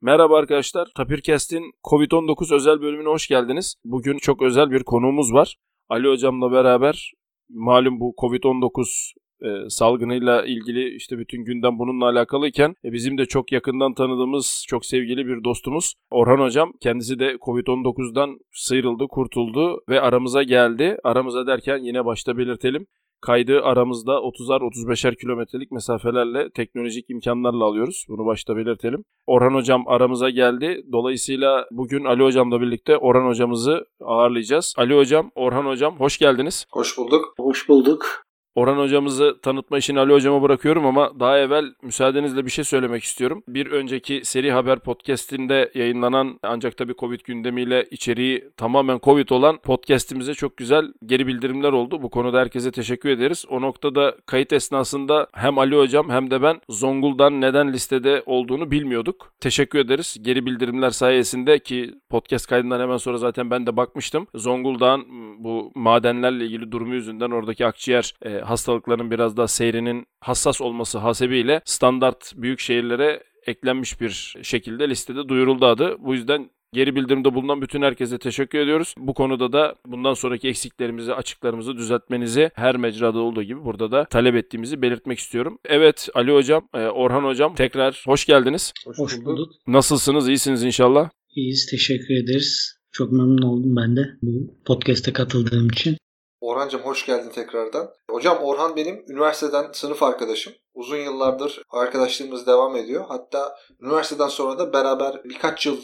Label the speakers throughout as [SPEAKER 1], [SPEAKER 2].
[SPEAKER 1] Merhaba arkadaşlar. Tapirkest'in Covid-19 özel bölümüne hoş geldiniz. Bugün çok özel bir konuğumuz var. Ali hocamla beraber malum bu Covid-19 e, salgınıyla ilgili işte bütün gündem bununla alakalıyken e, bizim de çok yakından tanıdığımız çok sevgili bir dostumuz Orhan Hocam kendisi de Covid-19'dan sıyrıldı, kurtuldu ve aramıza geldi. Aramıza derken yine başta belirtelim. Kaydı aramızda 30'ar 35'er kilometrelik mesafelerle teknolojik imkanlarla alıyoruz. Bunu başta belirtelim. Orhan Hocam aramıza geldi. Dolayısıyla bugün Ali Hocam'la birlikte Orhan Hocamızı ağırlayacağız. Ali Hocam, Orhan Hocam hoş geldiniz.
[SPEAKER 2] Hoş bulduk.
[SPEAKER 3] Hoş bulduk.
[SPEAKER 1] Orhan hocamızı tanıtma işini Ali hocama bırakıyorum ama daha evvel müsaadenizle bir şey söylemek istiyorum. Bir önceki seri haber podcastinde yayınlanan ancak tabii Covid gündemiyle içeriği tamamen Covid olan podcastimize çok güzel geri bildirimler oldu. Bu konuda herkese teşekkür ederiz. O noktada kayıt esnasında hem Ali hocam hem de ben Zonguldak'ın neden listede olduğunu bilmiyorduk. Teşekkür ederiz. Geri bildirimler sayesinde ki podcast kaydından hemen sonra zaten ben de bakmıştım. Zonguldak'ın bu madenlerle ilgili durumu yüzünden oradaki akciğer e, hastalıkların biraz daha seyrinin hassas olması hasebiyle standart büyük şehirlere eklenmiş bir şekilde listede duyuruldu adı. Bu yüzden Geri bildirimde bulunan bütün herkese teşekkür ediyoruz. Bu konuda da bundan sonraki eksiklerimizi, açıklarımızı düzeltmenizi her mecrada olduğu gibi burada da talep ettiğimizi belirtmek istiyorum. Evet Ali Hocam, e, Orhan Hocam tekrar hoş geldiniz.
[SPEAKER 3] Hoş, hoş bulduk.
[SPEAKER 1] Nasılsınız? İyisiniz inşallah.
[SPEAKER 3] İyiyiz. Teşekkür ederiz. Çok memnun oldum ben de bu podcast'e katıldığım için.
[SPEAKER 2] Orhan'cığım hoş geldin tekrardan. Hocam Orhan benim üniversiteden sınıf arkadaşım. Uzun yıllardır arkadaşlığımız devam ediyor. Hatta üniversiteden sonra da beraber birkaç yıl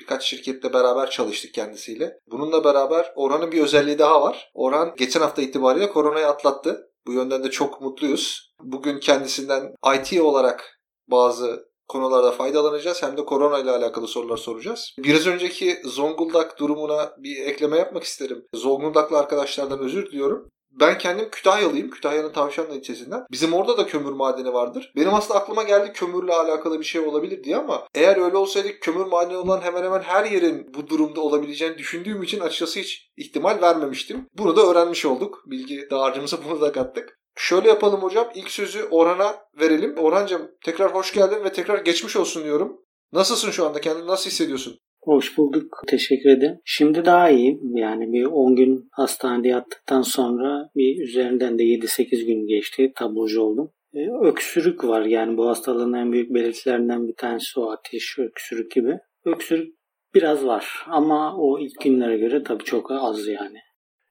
[SPEAKER 2] birkaç şirkette beraber çalıştık kendisiyle. Bununla beraber Orhan'ın bir özelliği daha var. Orhan geçen hafta itibariyle koronayı atlattı. Bu yönden de çok mutluyuz. Bugün kendisinden IT olarak bazı konularda faydalanacağız hem de korona ile alakalı sorular soracağız. Biraz önceki Zonguldak durumuna bir ekleme yapmak isterim. Zonguldaklı arkadaşlardan özür diliyorum. Ben kendim Kütahyalıyım. Kütahya'nın Tavşanlı ilçesinden. Bizim orada da kömür madeni vardır. Benim aslında aklıma geldi kömürle alakalı bir şey olabilir diye ama eğer öyle olsaydı kömür madeni olan hemen hemen her yerin bu durumda olabileceğini düşündüğüm için açıkçası hiç ihtimal vermemiştim. Bunu da öğrenmiş olduk. Bilgi dağarcığımıza bunu da kattık. Şöyle yapalım hocam. İlk sözü Orhan'a verelim. Orhan'cığım tekrar hoş geldin ve tekrar geçmiş olsun diyorum. Nasılsın şu anda? Kendini nasıl hissediyorsun?
[SPEAKER 3] Hoş bulduk. Teşekkür ederim. Şimdi daha iyiyim. Yani bir 10 gün hastanede yattıktan sonra bir üzerinden de 7-8 gün geçti. Taburcu oldum. E, öksürük var. Yani bu hastalığın en büyük belirtilerinden bir tanesi o ateş, öksürük gibi. Öksürük biraz var ama o ilk günlere göre tabii çok az yani.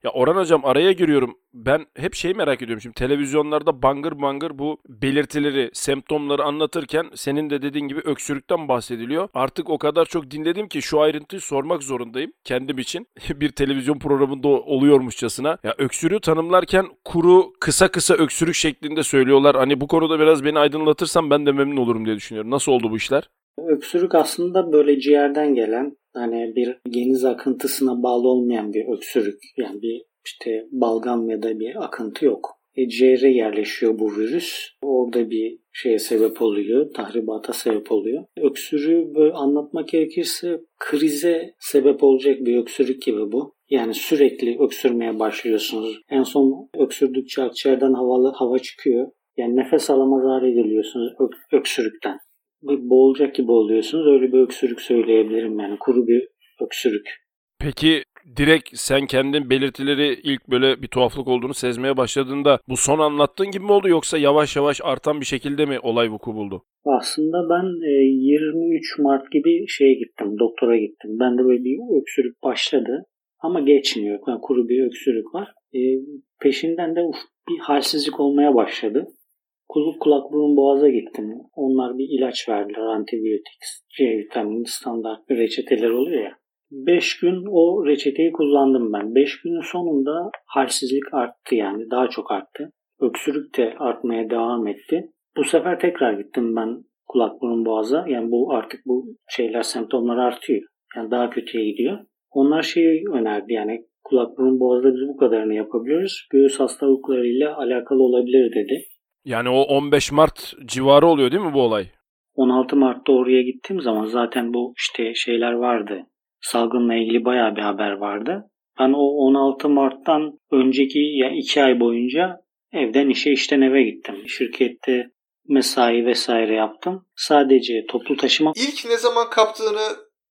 [SPEAKER 1] Ya Orhan hocam araya giriyorum. Ben hep şeyi merak ediyorum şimdi televizyonlarda bangır bangır bu belirtileri, semptomları anlatırken senin de dediğin gibi öksürükten bahsediliyor. Artık o kadar çok dinledim ki şu ayrıntıyı sormak zorundayım kendim için. bir televizyon programında oluyormuşçasına. Ya öksürüğü tanımlarken kuru, kısa kısa öksürük şeklinde söylüyorlar. Hani bu konuda biraz beni aydınlatırsan ben de memnun olurum diye düşünüyorum. Nasıl oldu bu işler?
[SPEAKER 3] Öksürük aslında böyle ciğerden gelen hani bir geniz akıntısına bağlı olmayan bir öksürük. Yani bir işte balgam ya da bir akıntı yok. E, ciğere yerleşiyor bu virüs. Orada bir şeye sebep oluyor, tahribata sebep oluyor. Öksürüğü böyle anlatmak gerekirse krize sebep olacak bir öksürük gibi bu. Yani sürekli öksürmeye başlıyorsunuz. En son öksürdükçe akciğerden havalı hava çıkıyor. Yani nefes alamaz hale geliyorsunuz öksürükten bir boğulacak gibi oluyorsunuz. Öyle bir öksürük söyleyebilirim yani kuru bir öksürük.
[SPEAKER 1] Peki direkt sen kendin belirtileri ilk böyle bir tuhaflık olduğunu sezmeye başladığında bu son anlattığın gibi mi oldu yoksa yavaş yavaş artan bir şekilde mi olay vuku buldu?
[SPEAKER 3] Aslında ben 23 e, Mart gibi şeye gittim, doktora gittim. Ben de böyle bir öksürük başladı ama geçmiyor. Yani kuru bir öksürük var. E, peşinden de bir halsizlik olmaya başladı. Kulak kulak burun boğaza gittim. Onlar bir ilaç verdiler. Antibiyotik, C vitamini standart bir reçeteler oluyor ya. 5 gün o reçeteyi kullandım ben. 5 günün sonunda halsizlik arttı yani daha çok arttı. Öksürük de artmaya devam etti. Bu sefer tekrar gittim ben kulak burun boğaza. Yani bu artık bu şeyler semptomlar artıyor. Yani daha kötüye gidiyor. Onlar şeyi önerdi yani kulak burun boğazda biz bu kadarını yapabiliyoruz. Göğüs hastalıklarıyla alakalı olabilir dedi.
[SPEAKER 1] Yani o 15 Mart civarı oluyor değil mi bu olay?
[SPEAKER 3] 16 Mart'ta oraya gittiğim zaman zaten bu işte şeyler vardı. Salgınla ilgili bayağı bir haber vardı. Ben o 16 Mart'tan önceki ya yani 2 ay boyunca evden işe işten eve gittim. Şirkette mesai vesaire yaptım. Sadece toplu taşıma.
[SPEAKER 2] İlk ne zaman kaptığını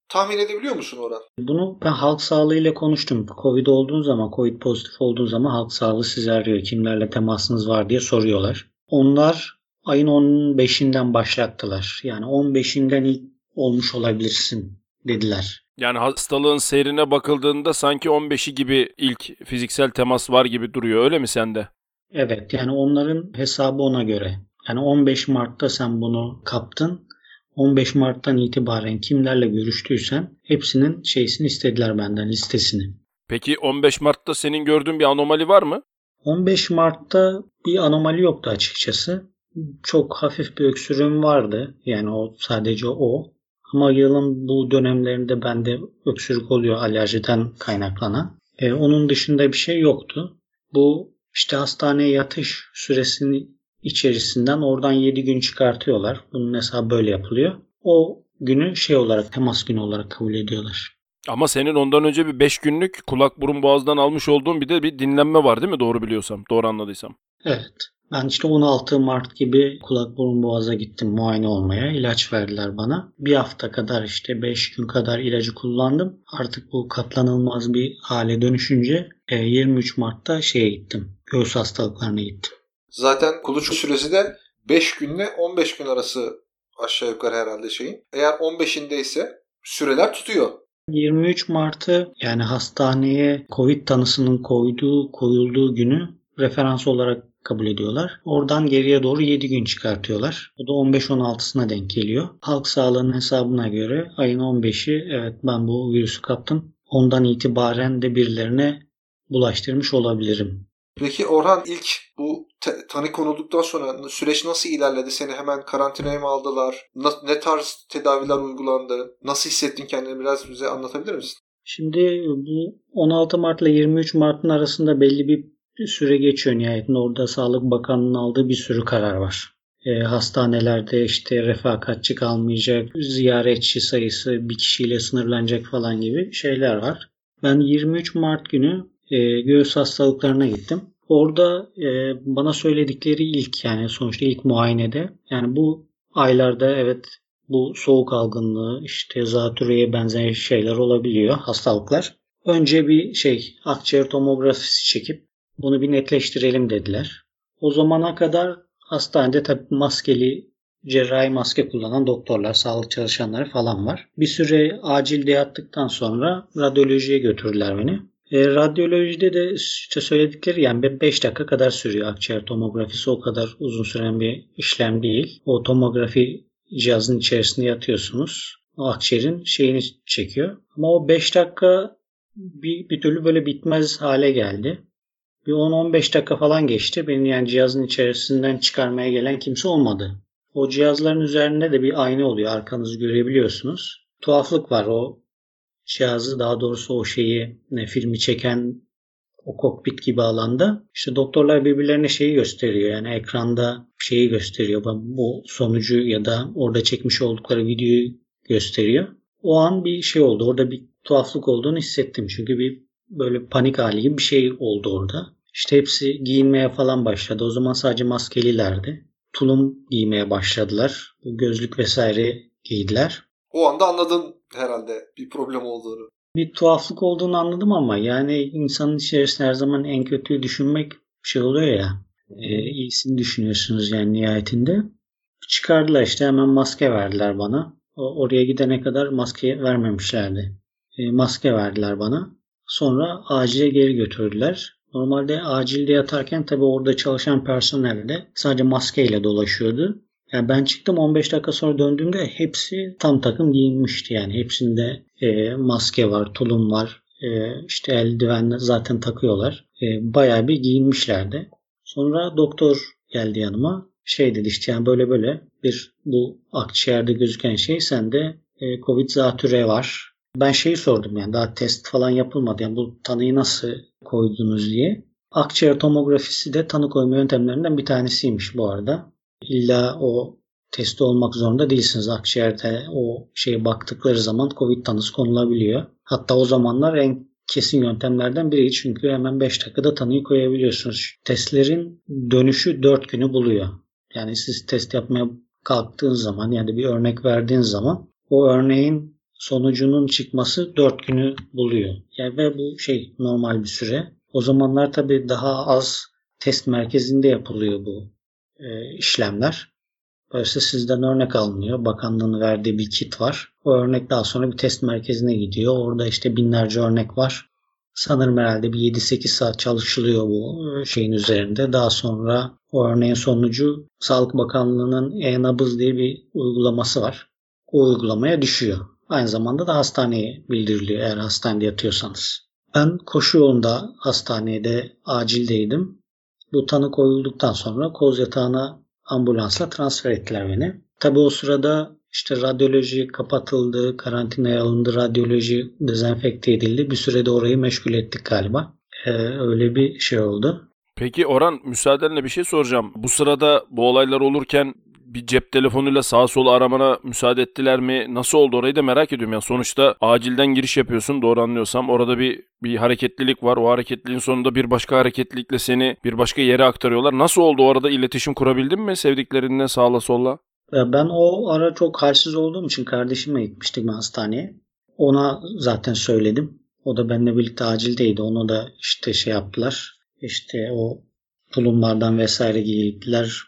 [SPEAKER 2] tahmin edebiliyor musun Orhan?
[SPEAKER 3] Bunu ben halk sağlığı ile konuştum. Covid olduğun zaman, Covid pozitif olduğun zaman halk sağlığı sizi arıyor. Kimlerle temasınız var diye soruyorlar. Onlar ayın 15'inden başlattılar. Yani 15'inden ilk olmuş olabilirsin dediler.
[SPEAKER 1] Yani hastalığın seyrine bakıldığında sanki 15'i gibi ilk fiziksel temas var gibi duruyor. Öyle mi sende?
[SPEAKER 3] Evet yani onların hesabı ona göre. Yani 15 Mart'ta sen bunu kaptın. 15 Mart'tan itibaren kimlerle görüştüysen hepsinin şeysini istediler benden listesini.
[SPEAKER 1] Peki 15 Mart'ta senin gördüğün bir anomali var mı?
[SPEAKER 3] 15 Mart'ta bir anomali yoktu açıkçası. Çok hafif bir öksürüğüm vardı. Yani o sadece o. Ama yılın bu dönemlerinde bende öksürük oluyor alerjiden kaynaklanan. E, onun dışında bir şey yoktu. Bu işte hastaneye yatış süresini içerisinden oradan 7 gün çıkartıyorlar. Bunun hesabı böyle yapılıyor. O günü şey olarak temas günü olarak kabul ediyorlar.
[SPEAKER 1] Ama senin ondan önce bir 5 günlük kulak burun boğazdan almış olduğun bir de bir dinlenme var değil mi? Doğru biliyorsam, doğru anladıysam.
[SPEAKER 3] Evet. Ben işte 16 Mart gibi kulak burun boğaza gittim muayene olmaya. İlaç verdiler bana. Bir hafta kadar işte 5 gün kadar ilacı kullandım. Artık bu katlanılmaz bir hale dönüşünce 23 Mart'ta şeye gittim. Göğüs hastalıklarına gittim.
[SPEAKER 2] Zaten kuluçka süresi de 5 günle 15 gün arası aşağı yukarı herhalde şeyin. Eğer 15'inde ise süreler tutuyor.
[SPEAKER 3] 23 Mart'ı yani hastaneye Covid tanısının koyduğu koyulduğu günü referans olarak kabul ediyorlar. Oradan geriye doğru 7 gün çıkartıyorlar. O da 15-16'sına denk geliyor. Halk sağlığının hesabına göre ayın 15'i evet ben bu virüsü kaptım. Ondan itibaren de birilerine bulaştırmış olabilirim.
[SPEAKER 2] Peki Orhan ilk bu tanı konulduktan sonra süreç nasıl ilerledi? Seni hemen karantinaya mı aldılar? Ne tarz tedaviler uygulandı? Nasıl hissettin kendini? Biraz bize anlatabilir misin?
[SPEAKER 3] Şimdi bu 16 Mart ile 23 Mart'ın arasında belli bir süre geçiyor nihayetinde. Orada Sağlık Bakanlığı'nın aldığı bir sürü karar var. E, hastanelerde işte refakatçi kalmayacak, ziyaretçi sayısı bir kişiyle sınırlanacak falan gibi şeyler var. Ben 23 Mart günü e, göğüs hastalıklarına gittim. Orada e, bana söyledikleri ilk yani sonuçta ilk muayenede yani bu aylarda evet bu soğuk algınlığı işte zatürreye benzer şeyler olabiliyor hastalıklar. Önce bir şey akciğer tomografisi çekip bunu bir netleştirelim dediler. O zamana kadar hastanede tabii maskeli cerrahi maske kullanan doktorlar, sağlık çalışanları falan var. Bir süre acilde yattıktan sonra radyolojiye götürdüler beni. E, radyolojide de işte söyledikleri yani 5 dakika kadar sürüyor akciğer tomografisi. O kadar uzun süren bir işlem değil. O tomografi cihazın içerisinde yatıyorsunuz. O akciğerin şeyini çekiyor. Ama o 5 dakika bir, bir türlü böyle bitmez hale geldi. Bir 10-15 dakika falan geçti. Beni yani cihazın içerisinden çıkarmaya gelen kimse olmadı. O cihazların üzerinde de bir ayna oluyor. Arkanızı görebiliyorsunuz. Tuhaflık var. O cihazı daha doğrusu o şeyi ne filmi çeken o kokpit gibi alanda işte doktorlar birbirlerine şeyi gösteriyor. Yani ekranda şeyi gösteriyor. Bu sonucu ya da orada çekmiş oldukları videoyu gösteriyor. O an bir şey oldu. Orada bir tuhaflık olduğunu hissettim. Çünkü bir böyle panik hali gibi bir şey oldu orada. İşte hepsi giyinmeye falan başladı. O zaman sadece maskelilerdi. Tulum giymeye başladılar. Gözlük vesaire giydiler.
[SPEAKER 2] O anda anladın herhalde bir problem olduğunu.
[SPEAKER 3] Bir tuhaflık olduğunu anladım ama yani insanın içerisinde her zaman en kötüyü düşünmek şey oluyor ya. E, iyisini düşünüyorsunuz yani nihayetinde. Çıkardılar işte hemen maske verdiler bana. O, oraya gidene kadar maske vermemişlerdi. E, maske verdiler bana. Sonra acile geri götürdüler. Normalde acilde yatarken tabi orada çalışan personel de sadece maskeyle dolaşıyordu. Yani ben çıktım 15 dakika sonra döndüğümde hepsi tam takım giyinmişti yani. Hepsinde e, maske var, tulum var, e, işte eldiven zaten takıyorlar. E, bayağı bir giyinmişlerdi. Sonra doktor geldi yanıma. Şey dedi işte yani böyle böyle bir bu akciğerde gözüken şey sende e, Covid zatüre var. Ben şeyi sordum yani daha test falan yapılmadı. Yani bu tanıyı nasıl koydunuz diye. Akciğer tomografisi de tanı koyma yöntemlerinden bir tanesiymiş bu arada. İlla o testi olmak zorunda değilsiniz. Akciğerde o şeye baktıkları zaman Covid tanısı konulabiliyor. Hatta o zamanlar en kesin yöntemlerden biri çünkü hemen 5 dakikada tanıyı koyabiliyorsunuz. Testlerin dönüşü 4 günü buluyor. Yani siz test yapmaya kalktığınız zaman yani bir örnek verdiğiniz zaman o örneğin sonucunun çıkması 4 günü buluyor. Yani ve bu şey normal bir süre. O zamanlar tabii daha az test merkezinde yapılıyor bu e, işlemler. Dolayısıyla sizden örnek alınıyor. Bakanlığın verdiği bir kit var. O örnek daha sonra bir test merkezine gidiyor. Orada işte binlerce örnek var. Sanırım herhalde bir 7-8 saat çalışılıyor bu şeyin üzerinde. Daha sonra o örneğin sonucu Sağlık Bakanlığı'nın e-nabız diye bir uygulaması var. O uygulamaya düşüyor. Aynı zamanda da hastaneye bildiriliyor eğer hastanede yatıyorsanız. Ben koşu yolunda hastanede acildeydim. Bu tanı koyulduktan sonra koz yatağına ambulansla transfer ettiler beni. Tabi o sırada işte radyoloji kapatıldı, karantinaya alındı, radyoloji dezenfekte edildi. Bir sürede orayı meşgul ettik galiba. Ee, öyle bir şey oldu.
[SPEAKER 1] Peki Orhan müsaadenle bir şey soracağım. Bu sırada bu olaylar olurken bir cep telefonuyla sağa sola aramana müsaade ettiler mi? Nasıl oldu orayı da merak ediyorum. Yani sonuçta acilden giriş yapıyorsun doğru anlıyorsam. Orada bir bir hareketlilik var. O hareketliliğin sonunda bir başka hareketlilikle seni bir başka yere aktarıyorlar. Nasıl oldu orada iletişim kurabildin mi sevdiklerinle sağla sola?
[SPEAKER 3] Ben o ara çok halsiz olduğum için kardeşimle gitmiştik ben hastaneye. Ona zaten söyledim. O da benimle birlikte acildeydi. Onu da işte şey yaptılar. İşte o tulumlardan vesaire giydiler.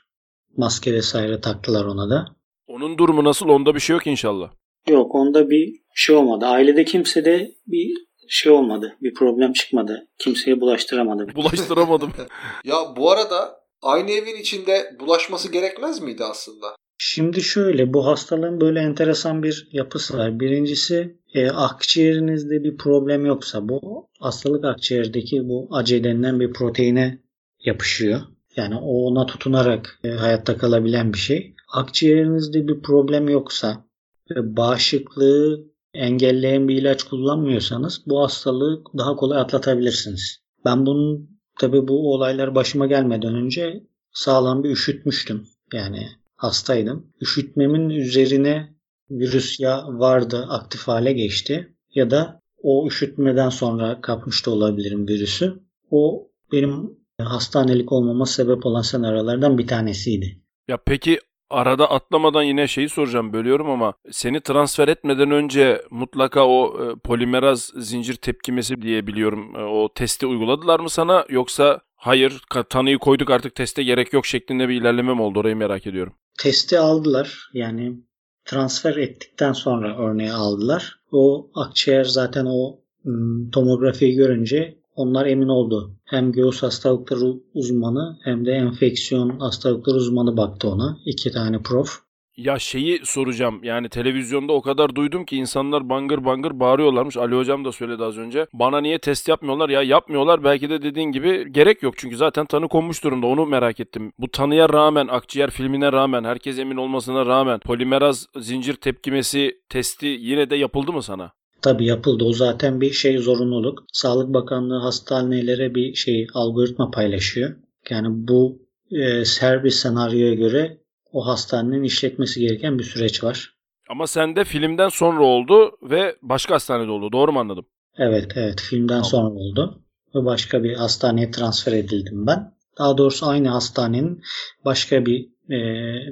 [SPEAKER 3] Maske vesaire taktılar ona da.
[SPEAKER 1] Onun durumu nasıl? Onda bir şey yok inşallah.
[SPEAKER 3] Yok onda bir şey olmadı. Ailede kimse de bir şey olmadı. Bir problem çıkmadı. Kimseye bulaştıramadı.
[SPEAKER 1] Bulaştıramadım.
[SPEAKER 2] ya bu arada aynı evin içinde bulaşması gerekmez miydi aslında?
[SPEAKER 3] Şimdi şöyle bu hastalığın böyle enteresan bir yapısı var. Birincisi e, akciğerinizde bir problem yoksa bu hastalık akciğerdeki bu AC denilen bir proteine yapışıyor. Yani o ona tutunarak e, hayatta kalabilen bir şey. Akciğerinizde bir problem yoksa ve bağışıklığı engelleyen bir ilaç kullanmıyorsanız bu hastalığı daha kolay atlatabilirsiniz. Ben bunun tabi bu olaylar başıma gelmeden önce sağlam bir üşütmüştüm. Yani hastaydım. Üşütmemin üzerine virüs ya vardı aktif hale geçti ya da o üşütmeden sonra kapmış da olabilirim virüsü. O benim hastanelik olmama sebep olan senaryolardan bir tanesiydi.
[SPEAKER 1] Ya peki arada atlamadan yine şeyi soracağım bölüyorum ama seni transfer etmeden önce mutlaka o e, polimeraz zincir tepkimesi diye biliyorum e, o testi uyguladılar mı sana yoksa hayır tanıyı koyduk artık teste gerek yok şeklinde bir ilerleme mi oldu orayı merak ediyorum.
[SPEAKER 3] Testi aldılar yani transfer ettikten sonra örneği aldılar. O akciğer zaten o tomografiyi görünce onlar emin oldu. Hem göğüs hastalıkları uzmanı hem de enfeksiyon hastalıkları uzmanı baktı ona. İki tane prof.
[SPEAKER 1] Ya şeyi soracağım yani televizyonda o kadar duydum ki insanlar bangır bangır bağırıyorlarmış. Ali hocam da söyledi az önce. Bana niye test yapmıyorlar? Ya yapmıyorlar belki de dediğin gibi gerek yok. Çünkü zaten tanı konmuş durumda onu merak ettim. Bu tanıya rağmen akciğer filmine rağmen herkes emin olmasına rağmen polimeraz zincir tepkimesi testi yine de yapıldı mı sana?
[SPEAKER 3] Tabi yapıldı. O zaten bir şey zorunluluk. Sağlık Bakanlığı hastanelere bir şey algoritma paylaşıyor. Yani bu e, her bir senaryoya göre o hastanenin işletmesi gereken bir süreç var.
[SPEAKER 1] Ama sende filmden sonra oldu ve başka hastanede oldu. Doğru mu anladım?
[SPEAKER 3] Evet, evet. Filmden tamam. sonra oldu. Ve başka bir hastaneye transfer edildim ben. Daha doğrusu aynı hastanenin başka bir e,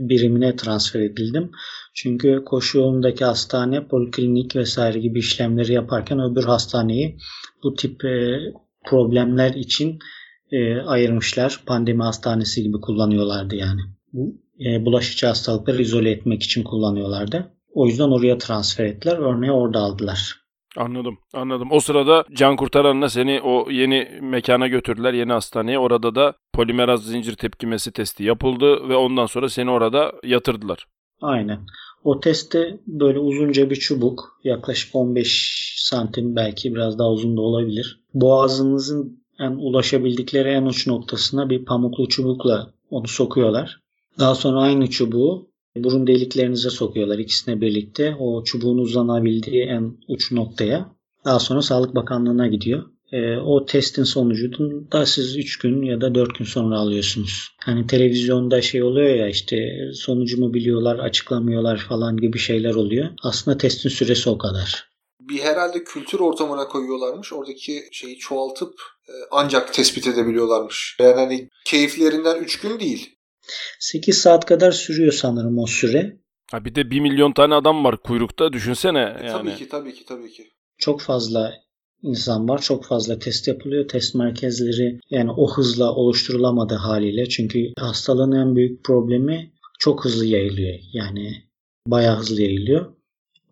[SPEAKER 3] birimine transfer edildim. Çünkü koşu yolundaki hastane poliklinik vesaire gibi işlemleri yaparken öbür hastaneyi bu tip e, problemler için e, ayırmışlar. Pandemi hastanesi gibi kullanıyorlardı yani. Bu e, bulaşıcı hastalıkları izole etmek için kullanıyorlardı. O yüzden oraya transfer ettiler. Örneği orada aldılar.
[SPEAKER 1] Anladım, anladım. O sırada can kurtaranla seni o yeni mekana götürdüler, yeni hastaneye. Orada da polimeraz zincir tepkimesi testi yapıldı ve ondan sonra seni orada yatırdılar.
[SPEAKER 3] Aynen. O testte böyle uzunca bir çubuk, yaklaşık 15 santim belki biraz daha uzun da olabilir. Boğazınızın en ulaşabildikleri en uç noktasına bir pamuklu çubukla onu sokuyorlar. Daha sonra aynı çubuğu burun deliklerinize sokuyorlar ikisine birlikte. O çubuğun uzanabildiği en uç noktaya. Daha sonra Sağlık Bakanlığı'na gidiyor. E, o testin sonucunu da siz 3 gün ya da 4 gün sonra alıyorsunuz. Hani televizyonda şey oluyor ya işte sonucumu biliyorlar, açıklamıyorlar falan gibi şeyler oluyor. Aslında testin süresi o kadar.
[SPEAKER 2] Bir herhalde kültür ortamına koyuyorlarmış. Oradaki şeyi çoğaltıp e, ancak tespit edebiliyorlarmış. Yani hani keyiflerinden 3 gün değil.
[SPEAKER 3] 8 saat kadar sürüyor sanırım o süre.
[SPEAKER 1] Ha bir de 1 milyon tane adam var kuyrukta düşünsene
[SPEAKER 2] E,
[SPEAKER 1] yani.
[SPEAKER 2] Tabii ki tabii ki tabii ki.
[SPEAKER 3] Çok fazla insan var. Çok fazla test yapılıyor. Test merkezleri yani o hızla oluşturulamadı haliyle. Çünkü hastalığın en büyük problemi çok hızlı yayılıyor. Yani bayağı hızlı yayılıyor.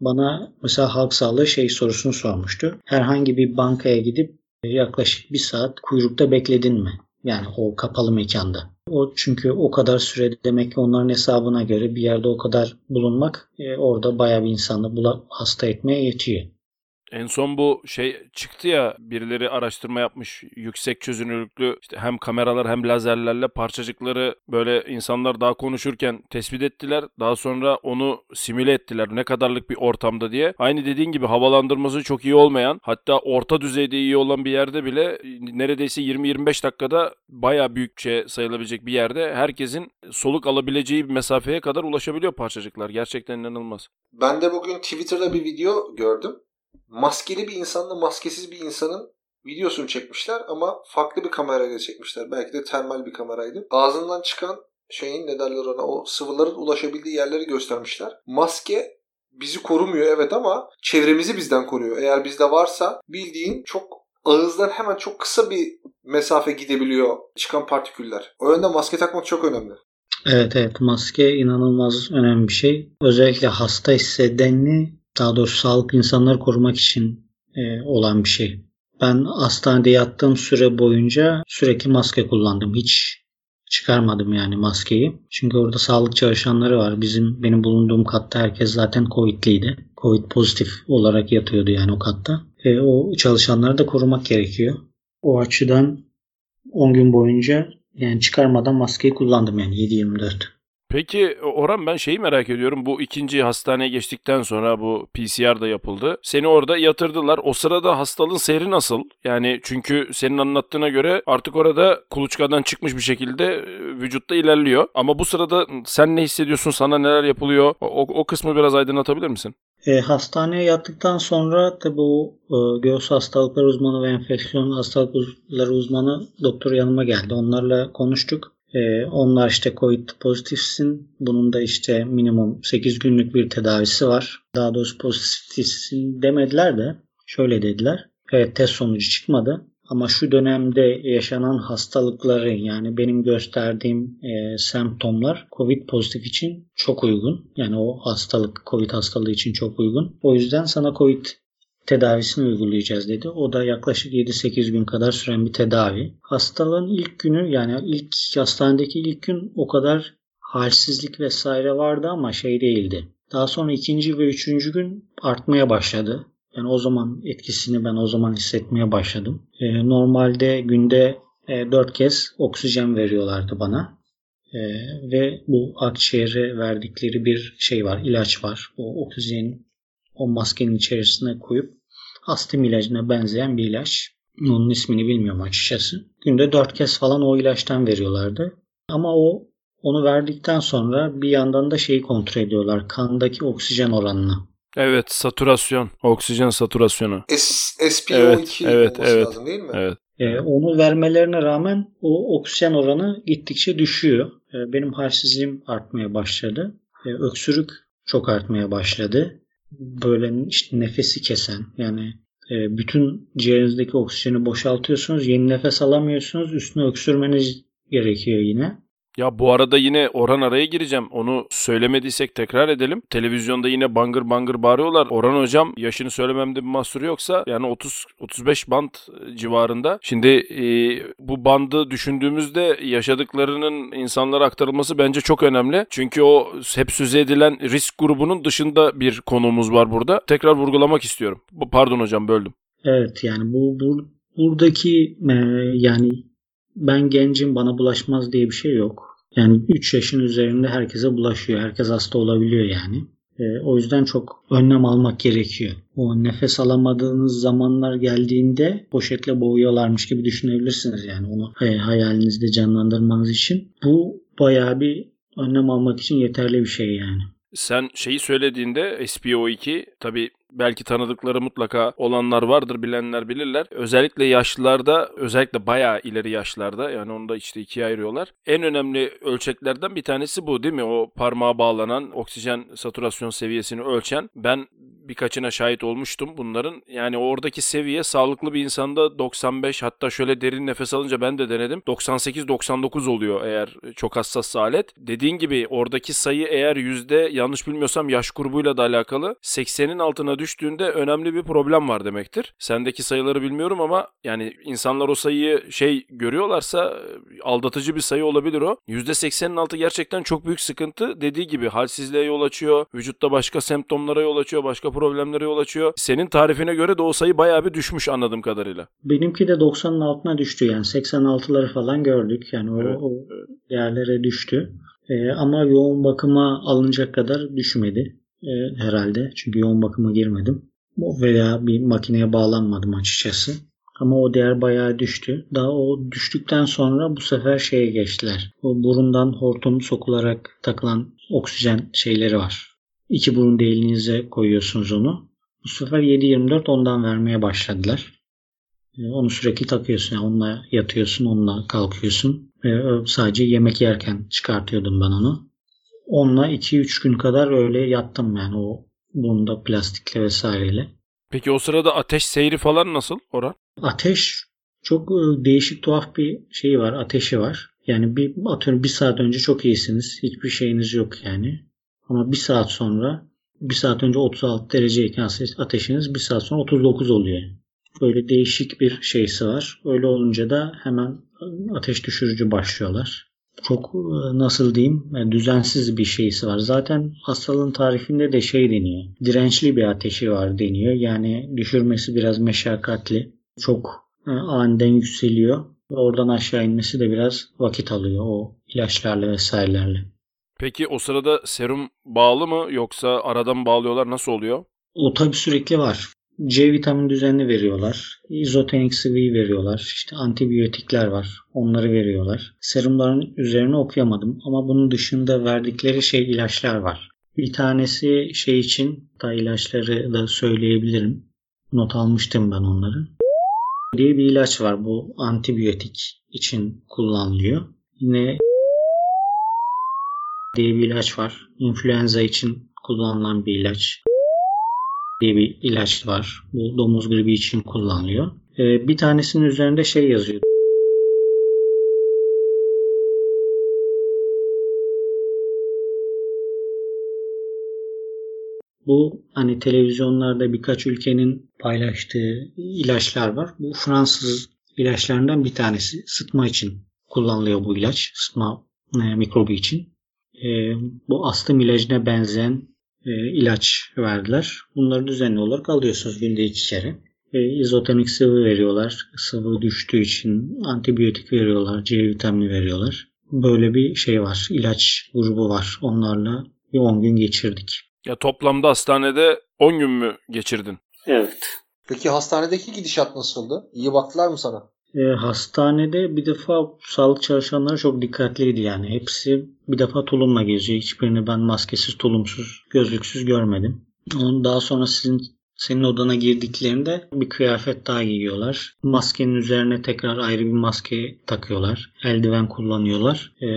[SPEAKER 3] Bana mesela halk sağlığı şey sorusunu sormuştu. Herhangi bir bankaya gidip yaklaşık bir saat kuyrukta bekledin mi? Yani o kapalı mekanda. O çünkü o kadar sürede demek ki onların hesabına göre bir yerde o kadar bulunmak e, orada bayağı bir insanı bula- hasta etmeye yetiyor.
[SPEAKER 1] En son bu şey çıktı ya birileri araştırma yapmış yüksek çözünürlüklü işte hem kameralar hem lazerlerle parçacıkları böyle insanlar daha konuşurken tespit ettiler. Daha sonra onu simüle ettiler ne kadarlık bir ortamda diye. Aynı dediğin gibi havalandırması çok iyi olmayan hatta orta düzeyde iyi olan bir yerde bile neredeyse 20-25 dakikada baya büyükçe sayılabilecek bir yerde herkesin soluk alabileceği bir mesafeye kadar ulaşabiliyor parçacıklar. Gerçekten inanılmaz.
[SPEAKER 2] Ben de bugün Twitter'da bir video gördüm. Maskeli bir insanla maskesiz bir insanın videosunu çekmişler ama farklı bir kamerayla çekmişler. Belki de termal bir kameraydı. Ağzından çıkan şeyin ne derler ona o sıvıların ulaşabildiği yerleri göstermişler. Maske bizi korumuyor evet ama çevremizi bizden koruyor. Eğer bizde varsa bildiğin çok ağızdan hemen çok kısa bir mesafe gidebiliyor çıkan partiküller. O yönden maske takmak çok önemli.
[SPEAKER 3] Evet evet maske inanılmaz önemli bir şey. Özellikle hasta hissedenini daha doğrusu sağlıklı insanları korumak için e, olan bir şey. Ben hastanede yattığım süre boyunca sürekli maske kullandım. Hiç çıkarmadım yani maskeyi. Çünkü orada sağlık çalışanları var. Bizim benim bulunduğum katta herkes zaten Covid'liydi. Covid pozitif olarak yatıyordu yani o katta. E, o çalışanları da korumak gerekiyor. O açıdan 10 gün boyunca yani çıkarmadan maskeyi kullandım yani 7-24.
[SPEAKER 1] Peki Orhan ben şeyi merak ediyorum. Bu ikinci hastaneye geçtikten sonra bu PCR da yapıldı. Seni orada yatırdılar. O sırada hastalığın seyri nasıl? Yani çünkü senin anlattığına göre artık orada kuluçkadan çıkmış bir şekilde e, vücutta ilerliyor. Ama bu sırada sen ne hissediyorsun? Sana neler yapılıyor? O, o kısmı biraz aydınlatabilir misin?
[SPEAKER 3] E, hastaneye yattıktan sonra tabi o e, göğüs hastalıkları uzmanı ve enfeksiyon hastalıkları uzmanı doktor yanıma geldi. Onlarla konuştuk. E, onlar işte COVID pozitifsin. Bunun da işte minimum 8 günlük bir tedavisi var. Daha doğrusu pozitifsin demediler de şöyle dediler. Evet test sonucu çıkmadı. Ama şu dönemde yaşanan hastalıkları yani benim gösterdiğim e, semptomlar COVID pozitif için çok uygun. Yani o hastalık COVID hastalığı için çok uygun. O yüzden sana COVID tedavisini uygulayacağız dedi. O da yaklaşık 7-8 gün kadar süren bir tedavi. Hastalığın ilk günü yani ilk hastanedeki ilk gün o kadar halsizlik vesaire vardı ama şey değildi. Daha sonra ikinci ve üçüncü gün artmaya başladı. Yani o zaman etkisini ben o zaman hissetmeye başladım. Ee, normalde günde e, 4 kez oksijen veriyorlardı bana. Ee, ve bu akciğere verdikleri bir şey var, ilaç var. O oksijen o maskenin içerisine koyup astım ilacına benzeyen bir ilaç. Onun ismini bilmiyorum açıkçası. Günde 4 kez falan o ilaçtan veriyorlardı. Ama o onu verdikten sonra bir yandan da şeyi kontrol ediyorlar. Kandaki oksijen oranını.
[SPEAKER 1] Evet, saturasyon, oksijen saturasyonu.
[SPEAKER 2] S- SPO2
[SPEAKER 1] Evet, evet,
[SPEAKER 2] olması
[SPEAKER 1] evet.
[SPEAKER 2] lazım değil mi?
[SPEAKER 1] Evet.
[SPEAKER 3] Ee, onu vermelerine rağmen o oksijen oranı gittikçe düşüyor. Ee, benim halsizliğim artmaya başladı. Ee, öksürük çok artmaya başladı. Böyle işte nefesi kesen yani e, bütün ciğerinizdeki oksijeni boşaltıyorsunuz. Yeni nefes alamıyorsunuz. Üstüne öksürmeniz gerekiyor yine.
[SPEAKER 1] Ya bu arada yine Orhan araya gireceğim. Onu söylemediysek tekrar edelim. Televizyonda yine bangır bangır bağırıyorlar. Orhan hocam yaşını söylememde bir mahsuru yoksa yani 30 35 band civarında. Şimdi e, bu bandı düşündüğümüzde yaşadıklarının insanlara aktarılması bence çok önemli. Çünkü o hep söz edilen risk grubunun dışında bir konuğumuz var burada. Tekrar vurgulamak istiyorum. Pardon hocam böldüm.
[SPEAKER 3] Evet yani bu, bu buradaki e, yani ben gencim bana bulaşmaz diye bir şey yok. Yani 3 yaşın üzerinde herkese bulaşıyor. Herkes hasta olabiliyor yani. E, o yüzden çok önlem almak gerekiyor. O nefes alamadığınız zamanlar geldiğinde poşetle boğuyorlarmış gibi düşünebilirsiniz yani onu e, hayalinizde canlandırmanız için. Bu bayağı bir önlem almak için yeterli bir şey yani.
[SPEAKER 1] Sen şeyi söylediğinde SPO2 tabi belki tanıdıkları mutlaka olanlar vardır, bilenler bilirler. Özellikle yaşlılarda, özellikle bayağı ileri yaşlarda yani onu da işte ikiye ayırıyorlar. En önemli ölçeklerden bir tanesi bu değil mi? O parmağa bağlanan oksijen saturasyon seviyesini ölçen. Ben birkaçına şahit olmuştum bunların. Yani oradaki seviye sağlıklı bir insanda 95 hatta şöyle derin nefes alınca ben de denedim. 98-99 oluyor eğer çok hassas alet. Dediğin gibi oradaki sayı eğer yüzde yanlış bilmiyorsam yaş grubuyla da alakalı 80'in altına düştüğünde önemli bir problem var demektir. Sendeki sayıları bilmiyorum ama yani insanlar o sayıyı şey görüyorlarsa aldatıcı bir sayı olabilir o. %80'in altı gerçekten çok büyük sıkıntı. Dediği gibi halsizliğe yol açıyor. Vücutta başka semptomlara yol açıyor. Başka problemlere yol açıyor. Senin tarifine göre de o sayı bayağı bir düşmüş anladığım kadarıyla.
[SPEAKER 3] Benimki de 90'ın altına düştü yani 86'ları falan gördük. Yani o,
[SPEAKER 1] Evet,
[SPEAKER 3] o değerlere düştü. Ee, ama yoğun bakıma alınacak kadar düşmedi ee, herhalde. Çünkü yoğun bakıma girmedim. Veya bir makineye bağlanmadım açıkçası. Ama o değer bayağı düştü. Daha o düştükten sonra bu sefer şeye geçtiler. O burundan hortum sokularak takılan oksijen şeyleri var. İki burun deliğinize koyuyorsunuz onu. Bu sefer 7-24 ondan vermeye başladılar. E, Onu sürekli takıyorsun. Yani onunla yatıyorsun, onunla kalkıyorsun. Ve sadece yemek yerken çıkartıyordum ben onu. Onunla 2-3 gün kadar öyle yattım yani o bunda plastikle vesaireyle.
[SPEAKER 1] Peki o sırada ateş seyri falan nasıl Orhan?
[SPEAKER 3] Ateş çok e, değişik tuhaf bir şey var. Ateşi var. Yani bir atıyorum bir saat önce çok iyisiniz. Hiçbir şeyiniz yok yani. Ama bir saat sonra bir saat önce 36 dereceyken ateşiniz bir saat sonra 39 oluyor. Böyle değişik bir şeysi var. Öyle olunca da hemen ateş düşürücü başlıyorlar. Çok e, nasıl diyeyim e, düzensiz bir şeysi var. Zaten hastalığın tarifinde de şey deniyor. Dirençli bir ateşi var deniyor. Yani düşürmesi biraz meşakkatli. Çok e, aniden yükseliyor. Oradan aşağı inmesi de biraz vakit alıyor o ilaçlarla vesairelerle.
[SPEAKER 1] Peki o sırada serum bağlı mı yoksa aradan bağlıyorlar nasıl oluyor?
[SPEAKER 3] O tabi sürekli var. C vitamin düzenli veriyorlar. İzotenik sıvıyı veriyorlar. İşte antibiyotikler var. Onları veriyorlar. Serumların üzerine okuyamadım ama bunun dışında verdikleri şey ilaçlar var. Bir tanesi şey için da ilaçları da söyleyebilirim. Not almıştım ben onları. diye bir ilaç var. Bu antibiyotik için kullanılıyor. Yine diye bir ilaç var. İnfluenza için kullanılan bir ilaç diye bir ilaç var. Bu domuz gribi için kullanılıyor. Ee, bir tanesinin üzerinde şey yazıyor. Bu hani televizyonlarda birkaç ülkenin paylaştığı ilaçlar var. Bu Fransız ilaçlarından bir tanesi. Sıtma için kullanılıyor bu ilaç. Sıtma e, mikrobu için. E, bu astım ilacına benzeyen e, ilaç verdiler. Bunları düzenli olarak alıyorsunuz günde iki kere. E, izotonik sıvı veriyorlar. Sıvı düştüğü için antibiyotik veriyorlar. C vitamini veriyorlar. Böyle bir şey var. İlaç grubu var. Onlarla bir 10 gün geçirdik.
[SPEAKER 1] Ya toplamda hastanede 10 gün mü geçirdin?
[SPEAKER 3] Evet.
[SPEAKER 2] Peki hastanedeki gidişat nasıldı? İyi baktılar mı sana?
[SPEAKER 3] E, hastanede bir defa sağlık çalışanları çok dikkatliydi yani. Hepsi bir defa tulumla geziyor. Hiçbirini ben maskesiz, tulumsuz, gözlüksüz görmedim. Onun daha sonra sizin senin odana girdiklerinde bir kıyafet daha giyiyorlar. Maskenin üzerine tekrar ayrı bir maske takıyorlar. Eldiven kullanıyorlar. E,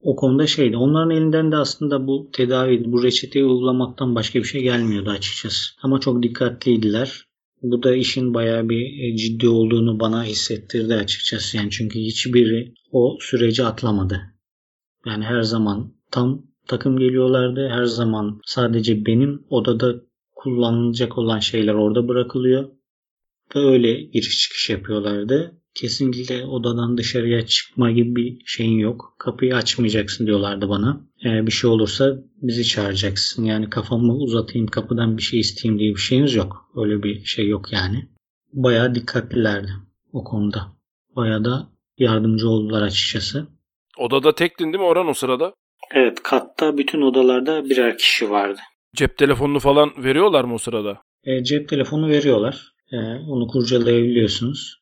[SPEAKER 3] o konuda şeydi. Onların elinden de aslında bu tedavi, bu reçeteyi uygulamaktan başka bir şey gelmiyordu açıkçası. Ama çok dikkatliydiler. Bu da işin bayağı bir ciddi olduğunu bana hissettirdi açıkçası. Yani çünkü hiçbiri o süreci atlamadı. Yani her zaman tam takım geliyorlardı. Her zaman sadece benim odada kullanılacak olan şeyler orada bırakılıyor. Ve öyle giriş çıkış yapıyorlardı. Kesinlikle odadan dışarıya çıkma gibi bir şeyin yok. Kapıyı açmayacaksın diyorlardı bana. Eğer bir şey olursa bizi çağıracaksın. Yani kafamı uzatayım kapıdan bir şey isteyeyim diye bir şeyiniz yok. Öyle bir şey yok yani. Bayağı dikkatlilerdi o konuda. Bayağı da yardımcı oldular açıkçası.
[SPEAKER 1] Odada tektin değil mi Orhan o sırada?
[SPEAKER 3] Evet katta bütün odalarda birer kişi vardı.
[SPEAKER 1] Cep telefonunu falan veriyorlar mı o sırada?
[SPEAKER 3] E, cep telefonu veriyorlar. E, onu kurcalayabiliyorsunuz.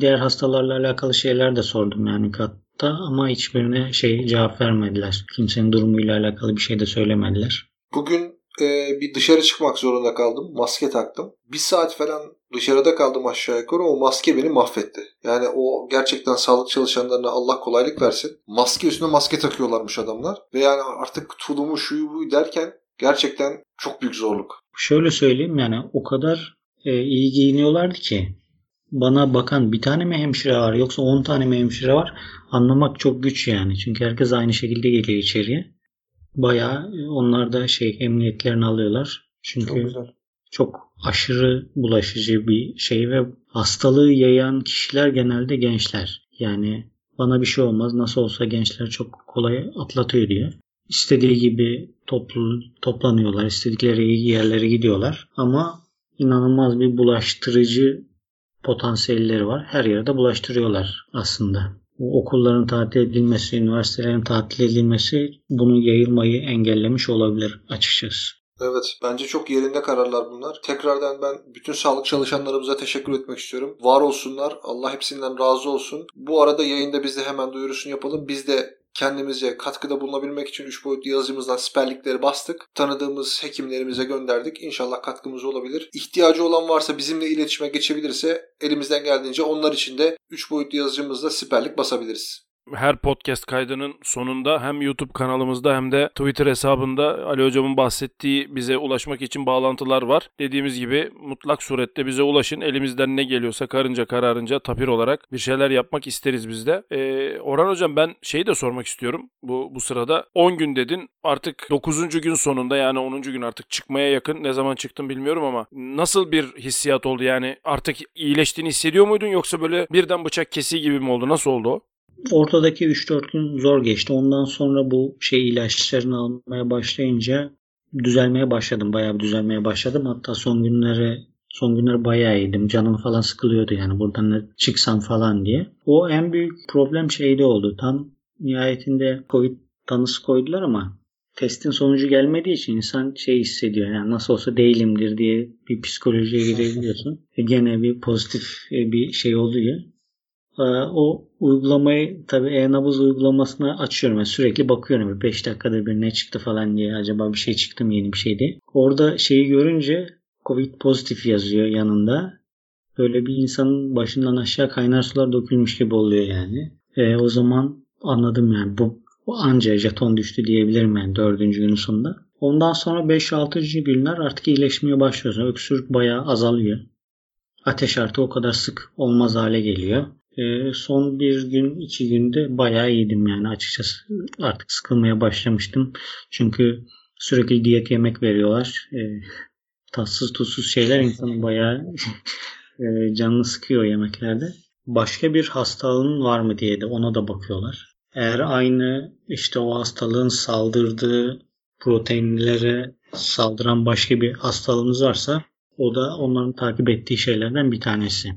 [SPEAKER 3] Diğer hastalarla alakalı şeyler de sordum yani katta ama hiçbirine şey cevap vermediler. Kimsenin durumuyla alakalı bir şey de söylemediler.
[SPEAKER 2] Bugün e, bir dışarı çıkmak zorunda kaldım. Maske taktım. Bir saat falan dışarıda kaldım aşağı yukarı. O maske beni mahvetti. Yani o gerçekten sağlık çalışanlarına Allah kolaylık versin. Maske üstüne maske takıyorlarmış adamlar. Ve yani artık tulumu şuyu buyu derken gerçekten çok büyük zorluk.
[SPEAKER 3] Şöyle söyleyeyim yani o kadar e, iyi giyiniyorlardı ki bana bakan bir tane mi hemşire var yoksa 10 tane mi hemşire var anlamak çok güç yani. Çünkü herkes aynı şekilde geliyor içeriye. Bayağı onlar da şey emniyetlerini alıyorlar. Çünkü
[SPEAKER 2] Çok güzel.
[SPEAKER 3] çok aşırı bulaşıcı bir şey ve hastalığı yayan kişiler genelde gençler. Yani bana bir şey olmaz nasıl olsa gençler çok kolay atlatıyor diyor. İstediği gibi toplu toplanıyorlar, istedikleri yerlere gidiyorlar ama inanılmaz bir bulaştırıcı potansiyelleri var. Her yerde bulaştırıyorlar aslında. Bu okulların tatil edilmesi, üniversitelerin tatil edilmesi bunu yayılmayı engellemiş olabilir açıkçası.
[SPEAKER 2] Evet bence çok yerinde kararlar bunlar. Tekrardan ben bütün sağlık çalışanlarımıza teşekkür etmek istiyorum. Var olsunlar. Allah hepsinden razı olsun. Bu arada yayında biz de hemen duyurusunu yapalım. Biz de kendimize katkıda bulunabilmek için 3 boyutlu yazıcımızdan siperlikleri bastık. Tanıdığımız hekimlerimize gönderdik. İnşallah katkımız olabilir. İhtiyacı olan varsa bizimle iletişime geçebilirse elimizden geldiğince onlar için de 3 boyutlu yazıcımızda siperlik basabiliriz.
[SPEAKER 1] Her podcast kaydının sonunda hem YouTube kanalımızda hem de Twitter hesabında Ali Hocam'ın bahsettiği bize ulaşmak için bağlantılar var. Dediğimiz gibi mutlak surette bize ulaşın. Elimizden ne geliyorsa karınca kararınca tapir olarak bir şeyler yapmak isteriz biz de. Ee, Orhan Hocam ben şeyi de sormak istiyorum bu, bu sırada. 10 gün dedin artık 9. gün sonunda yani 10. gün artık çıkmaya yakın. Ne zaman çıktın bilmiyorum ama nasıl bir hissiyat oldu yani artık iyileştiğini hissediyor muydun yoksa böyle birden bıçak kesiği gibi mi oldu? Nasıl oldu o?
[SPEAKER 3] Ortadaki 3-4 gün zor geçti. Ondan sonra bu şey ilaçlarını almaya başlayınca düzelmeye başladım. Bayağı bir düzelmeye başladım. Hatta son günlere son günler bayağı iyiydim. Canım falan sıkılıyordu yani buradan ne çıksam falan diye. O en büyük problem şeyde oldu. Tam nihayetinde Covid tanısı koydular ama testin sonucu gelmediği için insan şey hissediyor. Yani nasıl olsa değilimdir diye bir psikolojiye girebiliyorsun. E gene bir pozitif e, bir şey oluyor. Ee, o uygulamayı tabii e-nabız uygulamasına açıyorum. Yani sürekli bakıyorum. 5 dakikada bir ne çıktı falan diye. Acaba bir şey çıktı mı yeni bir şey diye. Orada şeyi görünce Covid pozitif yazıyor yanında. Böyle bir insanın başından aşağı kaynar sular dökülmüş gibi oluyor yani. E, o zaman anladım yani bu, bu anca jeton düştü diyebilirim yani dördüncü günün sonunda. Ondan sonra 5-6. günler artık iyileşmeye başlıyorsun. Öksürük bayağı azalıyor. Ateş artı o kadar sık olmaz hale geliyor. E, son bir gün iki günde bayağı iyiydim yani. Açıkçası artık sıkılmaya başlamıştım. Çünkü sürekli diyet yemek veriyorlar. E, tatsız tuzsuz şeyler insanın bayağı e, canını sıkıyor yemeklerde. Başka bir hastalığın var mı diye de ona da bakıyorlar. Eğer aynı işte o hastalığın saldırdığı proteinlere saldıran başka bir hastalığınız varsa o da onların takip ettiği şeylerden bir tanesi.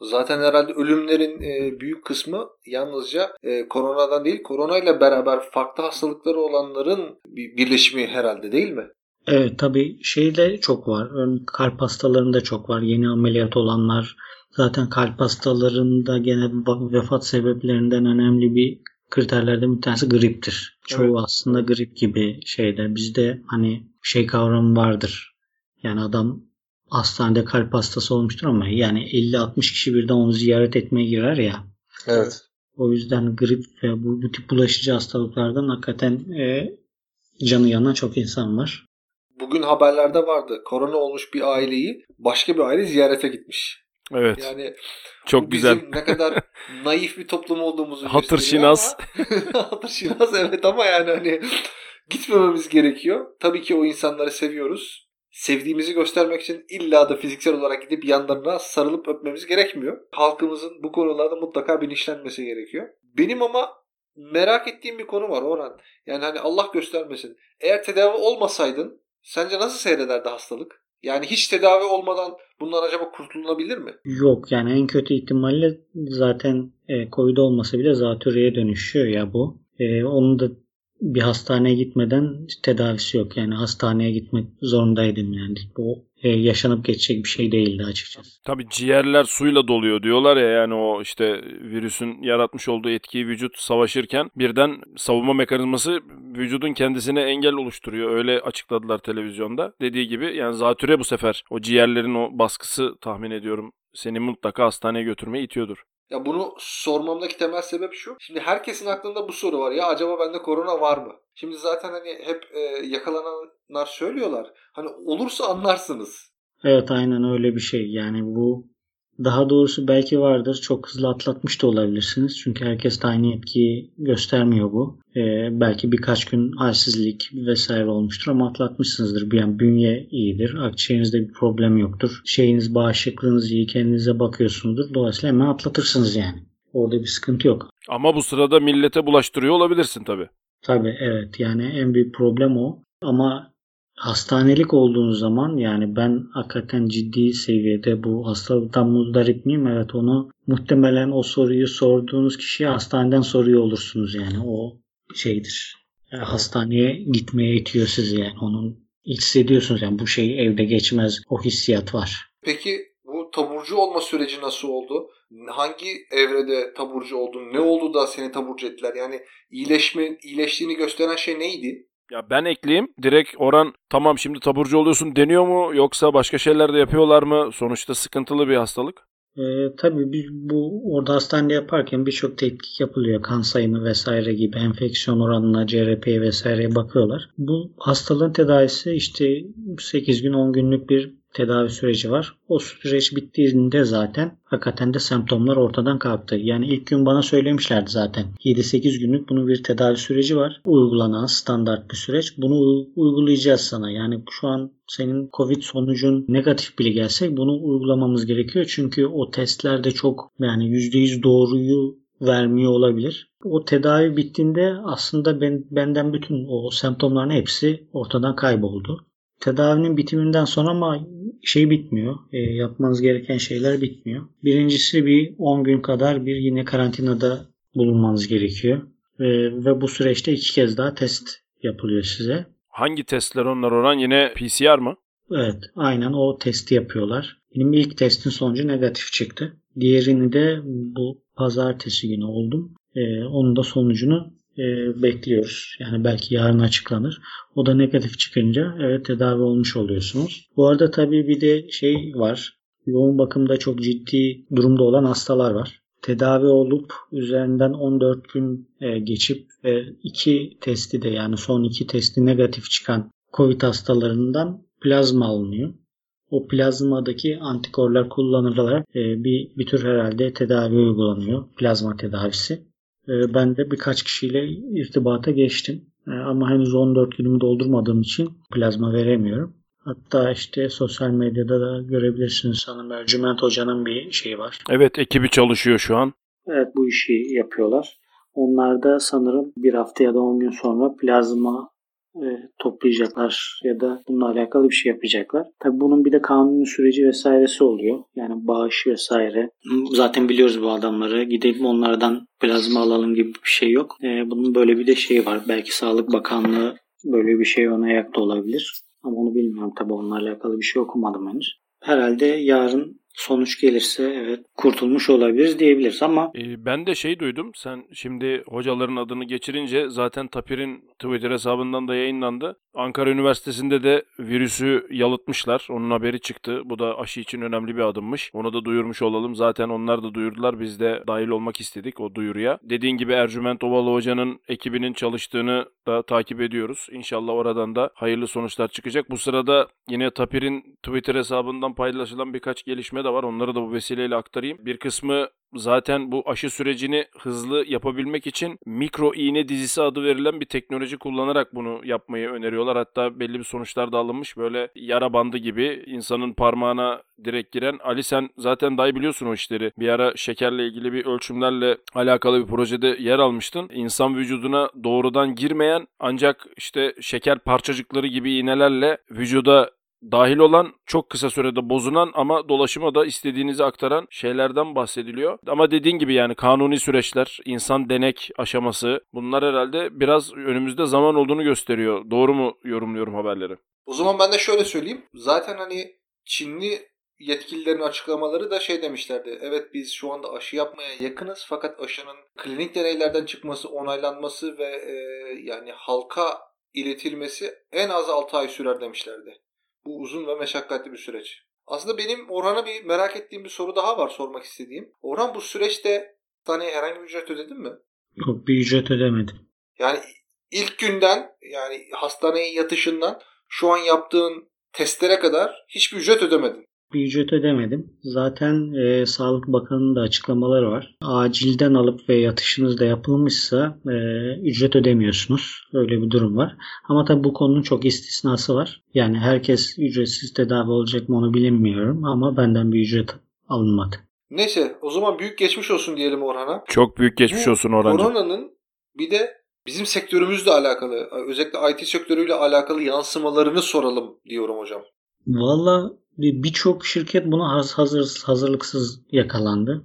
[SPEAKER 2] Zaten herhalde ölümlerin e, büyük kısmı yalnızca e, koronadan değil, koronayla beraber farklı hastalıkları olanların bir birleşimi herhalde değil mi?
[SPEAKER 3] Evet tabii şey de çok var. Örneğin kalp hastalarında çok var. Yeni ameliyat olanlar zaten kalp hastalarında gene vefat sebeplerinden önemli bir kriterlerden bir tanesi griptir. Çoğu evet. aslında grip gibi şeyler. Bizde hani şey kavramı vardır. Yani adam hastanede kalp hastası olmuştur ama yani 50-60 kişi birden onu ziyaret etmeye girer ya.
[SPEAKER 2] Evet.
[SPEAKER 3] O yüzden grip ve bu, bu tip bulaşıcı hastalıklardan hakikaten e, canı yanan çok insan var.
[SPEAKER 2] Bugün haberlerde vardı. Korona olmuş bir aileyi başka bir aile ziyarete gitmiş.
[SPEAKER 1] Evet.
[SPEAKER 2] Yani
[SPEAKER 1] çok güzel.
[SPEAKER 2] ne kadar naif bir toplum olduğumuzu
[SPEAKER 1] Hatır şinas.
[SPEAKER 2] Hatır şinas evet ama yani hani gitmememiz gerekiyor. Tabii ki o insanları seviyoruz sevdiğimizi göstermek için illa da fiziksel olarak gidip yanlarına sarılıp öpmemiz gerekmiyor. Halkımızın bu konularda mutlaka bilinçlenmesi gerekiyor. Benim ama merak ettiğim bir konu var Orhan. Yani hani Allah göstermesin. Eğer tedavi olmasaydın sence nasıl seyrederdi hastalık? Yani hiç tedavi olmadan bundan acaba kurtulunabilir mi?
[SPEAKER 3] Yok yani en kötü ihtimalle zaten e, Covid olmasa bile zatürreye dönüşüyor ya bu. E, onun da bir hastaneye gitmeden tedavisi yok. Yani hastaneye gitmek zorundaydım yani. Bu e, yaşanıp geçecek bir şey değildi açıkçası.
[SPEAKER 1] Tabii ciğerler suyla doluyor diyorlar ya yani o işte virüsün yaratmış olduğu etkiyi vücut savaşırken birden savunma mekanizması vücudun kendisine engel oluşturuyor. Öyle açıkladılar televizyonda. Dediği gibi yani zatüre bu sefer o ciğerlerin o baskısı tahmin ediyorum seni mutlaka hastaneye götürmeye itiyordur.
[SPEAKER 2] Ya bunu sormamdaki temel sebep şu. Şimdi herkesin aklında bu soru var. Ya acaba bende korona var mı? Şimdi zaten hani hep e, yakalananlar söylüyorlar. Hani olursa anlarsınız.
[SPEAKER 3] Evet aynen öyle bir şey. Yani bu daha doğrusu belki vardır. Çok hızlı atlatmış da olabilirsiniz. Çünkü herkes de aynı etkiyi göstermiyor bu. Ee, belki birkaç gün halsizlik vesaire olmuştur ama atlatmışsınızdır. Yani bünye iyidir. Akciğerinizde bir problem yoktur. Şeyiniz bağışıklığınız iyi. Kendinize bakıyorsunuzdur. Dolayısıyla hemen atlatırsınız yani. Orada bir sıkıntı yok.
[SPEAKER 1] Ama bu sırada millete bulaştırıyor olabilirsin tabii.
[SPEAKER 3] Tabii evet. Yani en büyük problem o. Ama hastanelik olduğunuz zaman yani ben hakikaten ciddi seviyede bu hastalıktan muzdarip miyim? Evet onu muhtemelen o soruyu sorduğunuz kişiye hastaneden soruyor olursunuz yani o şeydir. Yani hastaneye gitmeye itiyor sizi yani onun hissediyorsunuz yani bu şey evde geçmez o hissiyat var.
[SPEAKER 2] Peki bu taburcu olma süreci nasıl oldu? Hangi evrede taburcu oldun? Ne oldu da seni taburcu ettiler? Yani iyileşme, iyileştiğini gösteren şey neydi?
[SPEAKER 1] Ya ben ekleyeyim. Direkt Orhan tamam şimdi taburcu oluyorsun deniyor mu yoksa başka şeyler de yapıyorlar mı? Sonuçta sıkıntılı bir hastalık.
[SPEAKER 3] Ee, tabii biz bu orada hastanede yaparken birçok tetkik yapılıyor. Kan sayımı vesaire gibi enfeksiyon oranına, CRP vesaireye bakıyorlar. Bu hastalığın tedavisi işte 8 gün 10 günlük bir tedavi süreci var. O süreç bittiğinde zaten hakikaten de semptomlar ortadan kalktı. Yani ilk gün bana söylemişlerdi zaten. 7-8 günlük bunun bir tedavi süreci var. Uygulanan standart bir süreç. Bunu uygulayacağız sana. Yani şu an senin Covid sonucun negatif bile gelse bunu uygulamamız gerekiyor. Çünkü o testlerde çok yani %100 doğruyu vermiyor olabilir. O tedavi bittiğinde aslında ben, benden bütün o semptomların hepsi ortadan kayboldu. Tedavinin bitiminden sonra ama şey bitmiyor. E, yapmanız gereken şeyler bitmiyor. Birincisi bir 10 gün kadar bir yine karantinada bulunmanız gerekiyor. E, ve bu süreçte iki kez daha test yapılıyor size.
[SPEAKER 1] Hangi testler onlar oran? Yine PCR mı?
[SPEAKER 3] Evet. Aynen o testi yapıyorlar. Benim ilk testin sonucu negatif çıktı. Diğerini de bu pazartesi günü oldum. E, onun da sonucunu e, bekliyoruz. Yani belki yarın açıklanır. O da negatif çıkınca evet tedavi olmuş oluyorsunuz. Bu arada tabii bir de şey var. Yoğun bakımda çok ciddi durumda olan hastalar var. Tedavi olup üzerinden 14 gün e, geçip ve iki testi de yani son iki testi negatif çıkan COVID hastalarından plazma alınıyor. O plazmadaki antikorlar kullanılarak e, bir, bir tür herhalde tedavi uygulanıyor. Plazma tedavisi. E, ben de birkaç kişiyle irtibata geçtim. E, ama henüz 14 günümü doldurmadığım için plazma veremiyorum. Hatta işte sosyal medyada da görebilirsiniz sanırım Ercüment Hoca'nın bir şeyi var.
[SPEAKER 1] Evet ekibi çalışıyor şu an.
[SPEAKER 3] Evet bu işi yapıyorlar. Onlar da sanırım bir hafta ya da 10 gün sonra plazma toplayacaklar ya da bununla alakalı bir şey yapacaklar. Tabi bunun bir de kanuni süreci vesairesi oluyor. Yani bağış vesaire. Zaten biliyoruz bu adamları. Gidelim onlardan plazma alalım gibi bir şey yok. E, bunun böyle bir de şeyi var. Belki Sağlık Bakanlığı böyle bir şey ona ayakta olabilir. Ama onu bilmiyorum tabi onunla alakalı bir şey okumadım henüz. Herhalde yarın sonuç gelirse evet kurtulmuş olabiliriz diyebiliriz ama
[SPEAKER 1] e, ben de şey duydum. Sen şimdi hocaların adını geçirince zaten Tapir'in Twitter hesabından da yayınlandı. Ankara Üniversitesi'nde de virüsü yalıtmışlar. Onun haberi çıktı. Bu da aşı için önemli bir adımmış. Onu da duyurmuş olalım. Zaten onlar da duyurdular. Biz de dahil olmak istedik o duyuruya. Dediğin gibi Ercüment Ovalı Hoca'nın ekibinin çalıştığını da takip ediyoruz. İnşallah oradan da hayırlı sonuçlar çıkacak. Bu sırada yine Tapir'in Twitter hesabından paylaşılan birkaç gelişme de var. Onları da bu vesileyle aktarayım. Bir kısmı zaten bu aşı sürecini hızlı yapabilmek için mikro iğne dizisi adı verilen bir teknoloji kullanarak bunu yapmayı öneriyorlar. Hatta belli bir sonuçlar da alınmış. Böyle yara bandı gibi insanın parmağına direkt giren. Ali sen zaten daha iyi biliyorsun o işleri. Bir ara şekerle ilgili bir ölçümlerle alakalı bir projede yer almıştın. İnsan vücuduna doğrudan girmeyen ancak işte şeker parçacıkları gibi iğnelerle vücuda dahil olan çok kısa sürede bozulan ama dolaşıma da istediğinizi aktaran şeylerden bahsediliyor. Ama dediğin gibi yani kanuni süreçler, insan denek aşaması bunlar herhalde biraz önümüzde zaman olduğunu gösteriyor. Doğru mu yorumluyorum haberleri?
[SPEAKER 2] O zaman ben de şöyle söyleyeyim. Zaten hani Çinli yetkililerin açıklamaları da şey demişlerdi. Evet biz şu anda aşı yapmaya yakınız fakat aşının klinik deneylerden çıkması, onaylanması ve e, yani halka iletilmesi en az 6 ay sürer demişlerdi. Bu uzun ve meşakkatli bir süreç. Aslında benim Orhan'a bir merak ettiğim bir soru daha var sormak istediğim. Orhan bu süreçte hastaneye herhangi bir ücret ödedin mi?
[SPEAKER 3] Yok bir ücret ödemedim.
[SPEAKER 2] Yani ilk günden yani hastaneye yatışından şu an yaptığın testlere kadar hiçbir ücret ödemedin.
[SPEAKER 3] Bir ücret ödemedim. Zaten e, Sağlık Bakanı'nın da açıklamaları var. Acilden alıp ve yatışınızda yapılmışsa e, ücret ödemiyorsunuz. Öyle bir durum var. Ama tabii bu konunun çok istisnası var. Yani herkes ücretsiz tedavi olacak mı onu bilemiyorum ama benden bir ücret alınmadı.
[SPEAKER 2] Neyse o zaman büyük geçmiş olsun diyelim Orhan'a.
[SPEAKER 1] Çok büyük geçmiş
[SPEAKER 2] Bu
[SPEAKER 1] olsun Orhancığım.
[SPEAKER 2] Koronanın bir de bizim sektörümüzle alakalı özellikle IT sektörüyle alakalı yansımalarını soralım diyorum hocam.
[SPEAKER 3] Valla birçok şirket buna haz- hazır hazırlıksız yakalandı.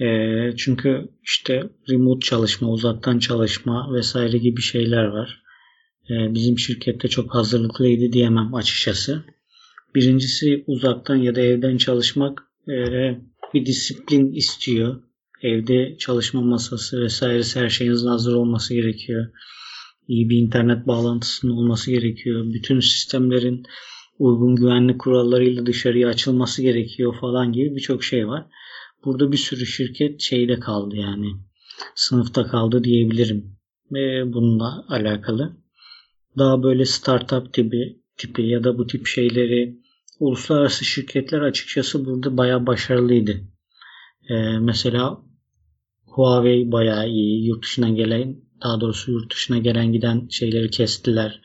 [SPEAKER 3] Ee, çünkü işte remote çalışma, uzaktan çalışma vesaire gibi şeyler var. Ee, bizim şirkette çok hazırlıklıydı diyemem açıkçası. Birincisi uzaktan ya da evden çalışmak e, bir disiplin istiyor. Evde çalışma masası vesairesi her şeyinizin hazır olması gerekiyor. İyi bir internet bağlantısının olması gerekiyor. Bütün sistemlerin uygun güvenlik kurallarıyla dışarıya açılması gerekiyor falan gibi birçok şey var. Burada bir sürü şirket şeyde kaldı yani. Sınıfta kaldı diyebilirim. Ve bununla alakalı. Daha böyle startup tipi, tipi ya da bu tip şeyleri uluslararası şirketler açıkçası burada bayağı başarılıydı. Ee, mesela Huawei bayağı iyi. Yurt dışından gelen daha doğrusu yurt dışına gelen giden şeyleri kestiler.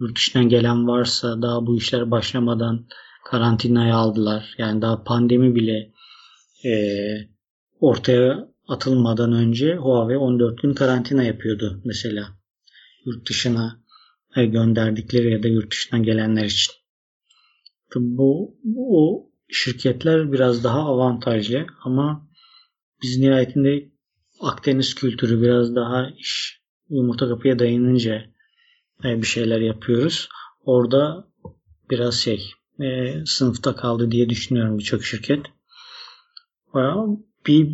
[SPEAKER 3] Yurt dışından gelen varsa daha bu işler başlamadan karantinaya aldılar. Yani daha pandemi bile eee, ortaya atılmadan önce Huawei 14 gün karantina yapıyordu mesela. Yurt dışına e, gönderdikleri ya da yurt dışından gelenler için. Bu, o şirketler biraz daha avantajlı ama biz nihayetinde Akdeniz kültürü biraz daha iş yumurta kapıya dayanınca e, bir şeyler yapıyoruz. Orada biraz şey e, sınıfta kaldı diye düşünüyorum birçok şirket. Bayağı Bir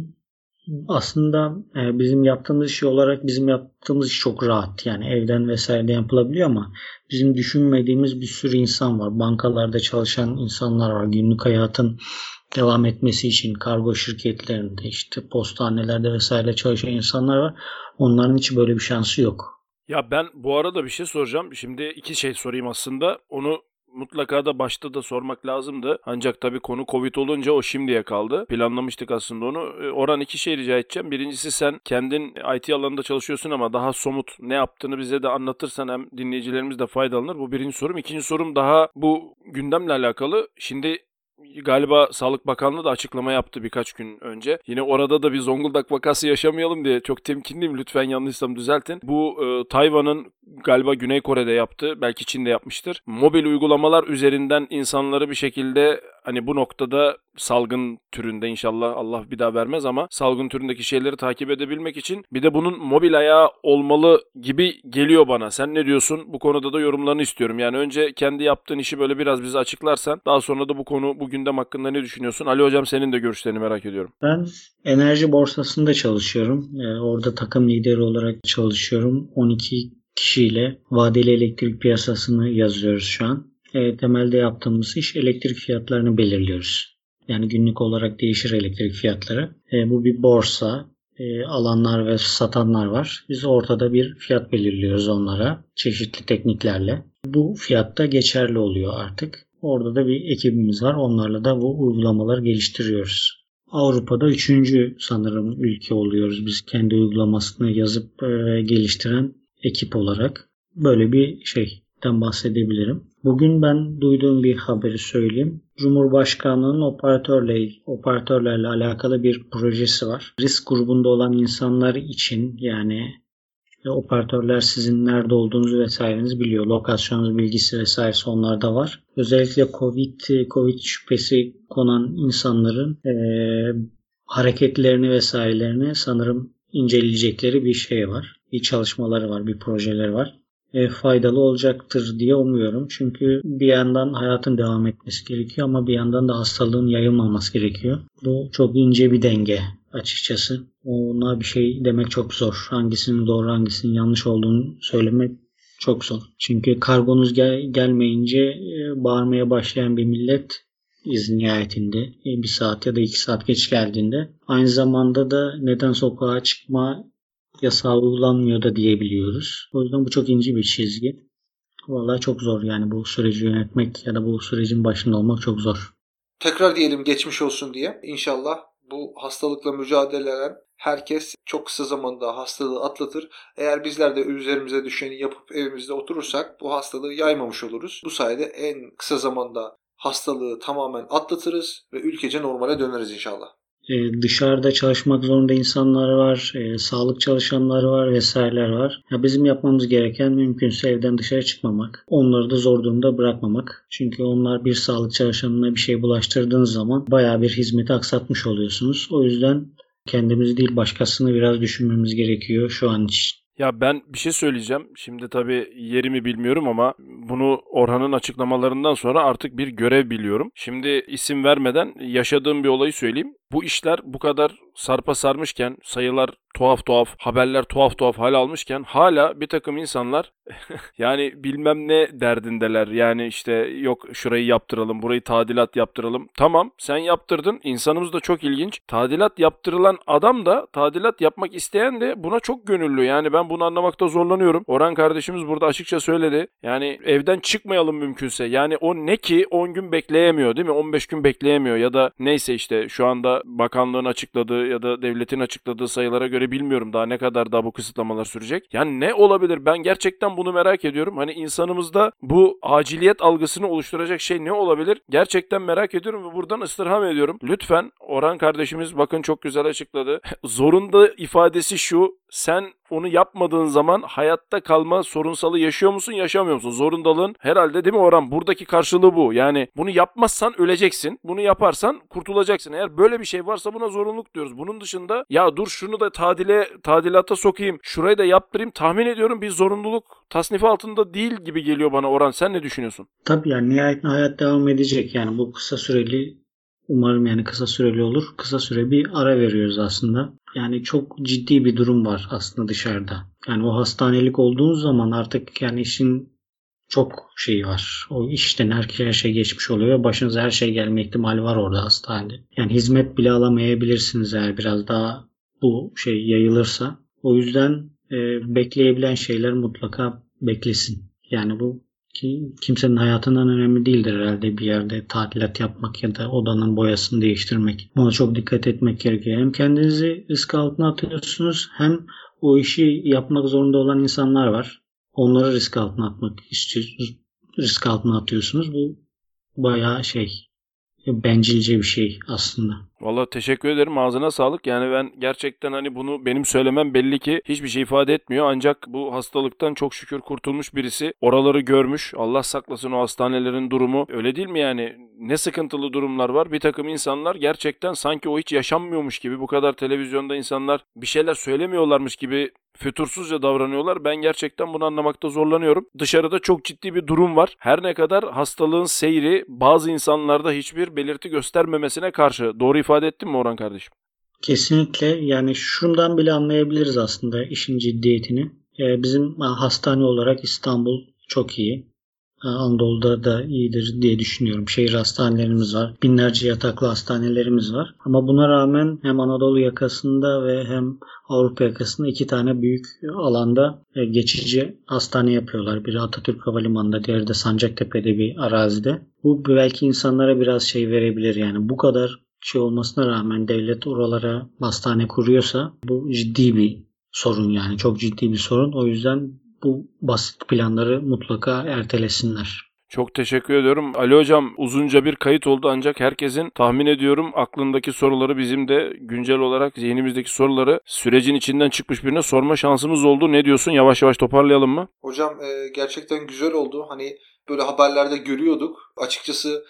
[SPEAKER 3] aslında e, bizim yaptığımız şey olarak bizim yaptığımız iş çok rahat. Yani evden vesaire yapılabiliyor ama bizim düşünmediğimiz bir sürü insan var. Bankalarda çalışan insanlar var. Günlük hayatın devam etmesi için kargo şirketlerinde işte postanelerde vesaire çalışan insanlar var. Onların hiç böyle bir şansı yok.
[SPEAKER 1] Ya ben bu arada bir şey soracağım. Şimdi iki şey sorayım aslında. Onu mutlaka da başta da sormak lazımdı. Ancak tabii konu Covid olunca o şimdiye kaldı. Planlamıştık aslında onu. Ee, Orhan iki şey rica edeceğim. Birincisi sen kendin IT alanında çalışıyorsun ama daha somut ne yaptığını bize de anlatırsan hem dinleyicilerimiz de faydalanır. Bu birinci sorum. İkinci sorum daha bu gündemle alakalı. Şimdi galiba Sağlık Bakanlığı da açıklama yaptı birkaç gün önce. Yine orada da bir Zonguldak vakası yaşamayalım diye çok temkinliyim. Lütfen yanlışsam düzeltin. Bu e, Tayvan'ın galiba Güney Kore'de yaptı. Belki Çin'de yapmıştır. Mobil uygulamalar üzerinden insanları bir şekilde hani bu noktada salgın türünde inşallah Allah bir daha vermez ama salgın türündeki şeyleri takip edebilmek için bir de bunun mobil ayağı olmalı gibi geliyor bana. Sen ne diyorsun? Bu konuda da yorumlarını istiyorum. Yani önce kendi yaptığın işi böyle biraz bize açıklarsan daha sonra da bu konu bu gündem hakkında ne düşünüyorsun? Ali hocam senin de görüşlerini merak ediyorum.
[SPEAKER 3] Ben enerji borsasında çalışıyorum. Ee, orada takım lideri olarak çalışıyorum. 12 kişiyle vadeli elektrik piyasasını yazıyoruz şu an. E, temelde yaptığımız iş elektrik fiyatlarını belirliyoruz. Yani günlük olarak değişir elektrik fiyatları. E, bu bir borsa. E, alanlar ve satanlar var. Biz ortada bir fiyat belirliyoruz onlara çeşitli tekniklerle. Bu fiyatta geçerli oluyor artık. Orada da bir ekibimiz var. Onlarla da bu uygulamaları geliştiriyoruz. Avrupa'da üçüncü sanırım ülke oluyoruz biz kendi uygulamasını yazıp e, geliştiren ekip olarak. Böyle bir şeyden bahsedebilirim. Bugün ben duyduğum bir haberi söyleyeyim. Cumhurbaşkanlığının operatörle, operatörlerle alakalı bir projesi var. Risk grubunda olan insanlar için yani operatörler sizin nerede olduğunuzu vesairenizi biliyor. Lokasyonunuz bilgisi vesairesi onlarda var. Özellikle Covid, Covid şüphesi konan insanların e, hareketlerini vesairelerini sanırım inceleyecekleri bir şey var. Bir çalışmaları var, bir projeleri var. E, faydalı olacaktır diye umuyorum. Çünkü bir yandan hayatın devam etmesi gerekiyor ama bir yandan da hastalığın yayılmaması gerekiyor. Bu çok ince bir denge açıkçası. Ona bir şey demek çok zor. Hangisinin doğru hangisinin yanlış olduğunu söylemek çok zor. Çünkü kargonuz gel gelmeyince e, bağırmaya başlayan bir millet iz nihayetinde e, bir saat ya da iki saat geç geldiğinde aynı zamanda da neden sokağa çıkma yasağı uygulanmıyor da diyebiliyoruz. O yüzden bu çok ince bir çizgi. Vallahi çok zor yani bu süreci yönetmek ya da bu sürecin başında olmak çok zor.
[SPEAKER 2] Tekrar diyelim geçmiş olsun diye. İnşallah bu hastalıkla mücadele eden herkes çok kısa zamanda hastalığı atlatır. Eğer bizler de üzerimize düşeni yapıp evimizde oturursak bu hastalığı yaymamış oluruz. Bu sayede en kısa zamanda hastalığı tamamen atlatırız ve ülkece normale döneriz inşallah.
[SPEAKER 3] Ee, dışarıda çalışmak zorunda insanlar var, e, sağlık çalışanları var vesaireler var. Ya bizim yapmamız gereken mümkünse evden dışarı çıkmamak. Onları da zor durumda bırakmamak. Çünkü onlar bir sağlık çalışanına bir şey bulaştırdığınız zaman bayağı bir hizmeti aksatmış oluyorsunuz. O yüzden kendimizi değil başkasını biraz düşünmemiz gerekiyor şu an için.
[SPEAKER 1] Ya ben bir şey söyleyeceğim. Şimdi tabii yerimi bilmiyorum ama bunu Orhan'ın açıklamalarından sonra artık bir görev biliyorum. Şimdi isim vermeden yaşadığım bir olayı söyleyeyim. Bu işler bu kadar sarpa sarmışken, sayılar tuhaf tuhaf, haberler tuhaf tuhaf hal almışken hala bir takım insanlar yani bilmem ne derdindeler. Yani işte yok şurayı yaptıralım, burayı tadilat yaptıralım. Tamam sen yaptırdın. İnsanımız da çok ilginç. Tadilat yaptırılan adam da tadilat yapmak isteyen de buna çok gönüllü. Yani ben bunu anlamakta zorlanıyorum. Orhan kardeşimiz burada açıkça söyledi. Yani evden çıkmayalım mümkünse. Yani o ne ki 10 gün bekleyemiyor değil mi? 15 gün bekleyemiyor ya da neyse işte şu anda bakanlığın açıkladığı ya da devletin açıkladığı sayılara göre bilmiyorum daha ne kadar daha bu kısıtlamalar sürecek. Yani ne olabilir? Ben gerçekten bunu merak ediyorum. Hani insanımızda bu aciliyet algısını oluşturacak şey ne olabilir? Gerçekten merak ediyorum ve buradan ıstirham ediyorum. Lütfen Orhan kardeşimiz bakın çok güzel açıkladı. Zorunda ifadesi şu. Sen onu yapmadığın zaman hayatta kalma sorunsalı yaşıyor musun yaşamıyor musun? Zorundalığın herhalde değil mi Orhan? Buradaki karşılığı bu. Yani bunu yapmazsan öleceksin. Bunu yaparsan kurtulacaksın. Eğer böyle bir şey varsa buna zorunluluk diyoruz. Bunun dışında ya dur şunu da tadile tadilata sokayım. Şurayı da yaptırayım. Tahmin ediyorum bir zorunluluk tasnifi altında değil gibi geliyor bana Orhan. Sen ne düşünüyorsun?
[SPEAKER 3] Tabii yani nihayetinde hayat devam edecek. Yani bu kısa süreli Umarım yani kısa süreli olur. Kısa süre bir ara veriyoruz aslında. Yani çok ciddi bir durum var aslında dışarıda. Yani o hastanelik olduğunuz zaman artık yani işin çok şeyi var. O işten her, her şey geçmiş oluyor ve başınıza her şey gelme ihtimali var orada hastanede. Yani hizmet bile alamayabilirsiniz eğer biraz daha bu şey yayılırsa. O yüzden e, bekleyebilen şeyler mutlaka beklesin. Yani bu ki kimsenin hayatından önemli değildir herhalde bir yerde tadilat yapmak ya da odanın boyasını değiştirmek. Buna çok dikkat etmek gerekiyor. Hem kendinizi risk altına atıyorsunuz hem o işi yapmak zorunda olan insanlar var. Onları risk altına atmak istiyorsunuz. Risk altına atıyorsunuz. Bu bayağı şey bencilce bir şey aslında.
[SPEAKER 1] Valla teşekkür ederim ağzına sağlık. Yani ben gerçekten hani bunu benim söylemem belli ki hiçbir şey ifade etmiyor. Ancak bu hastalıktan çok şükür kurtulmuş birisi. Oraları görmüş. Allah saklasın o hastanelerin durumu. Öyle değil mi yani? Ne sıkıntılı durumlar var. Bir takım insanlar gerçekten sanki o hiç yaşanmıyormuş gibi bu kadar televizyonda insanlar bir şeyler söylemiyorlarmış gibi fütursuzca davranıyorlar. Ben gerçekten bunu anlamakta zorlanıyorum. Dışarıda çok ciddi bir durum var. Her ne kadar hastalığın seyri bazı insanlarda hiçbir belirti göstermemesine karşı. Doğru ifade ettim mi Orhan kardeşim?
[SPEAKER 3] Kesinlikle. Yani şundan bile anlayabiliriz aslında işin ciddiyetini. Ee, bizim hastane olarak İstanbul çok iyi. Anadolu'da da iyidir diye düşünüyorum. Şehir hastanelerimiz var. Binlerce yataklı hastanelerimiz var. Ama buna rağmen hem Anadolu yakasında ve hem Avrupa yakasında iki tane büyük alanda e, geçici hastane yapıyorlar. Biri Atatürk Havalimanı'nda, diğeri de Sancaktepe'de bir arazide. Bu belki insanlara biraz şey verebilir yani. Bu kadar şey olmasına rağmen devlet oralara hastane kuruyorsa bu ciddi bir sorun yani. Çok ciddi bir sorun. O yüzden bu basit planları mutlaka ertelesinler.
[SPEAKER 1] Çok teşekkür ediyorum. Ali Hocam uzunca bir kayıt oldu ancak herkesin tahmin ediyorum aklındaki soruları bizim de güncel olarak zihnimizdeki soruları sürecin içinden çıkmış birine sorma şansımız oldu. Ne diyorsun? Yavaş yavaş toparlayalım mı?
[SPEAKER 2] Hocam e, gerçekten güzel oldu. Hani böyle haberlerde görüyorduk. Açıkçası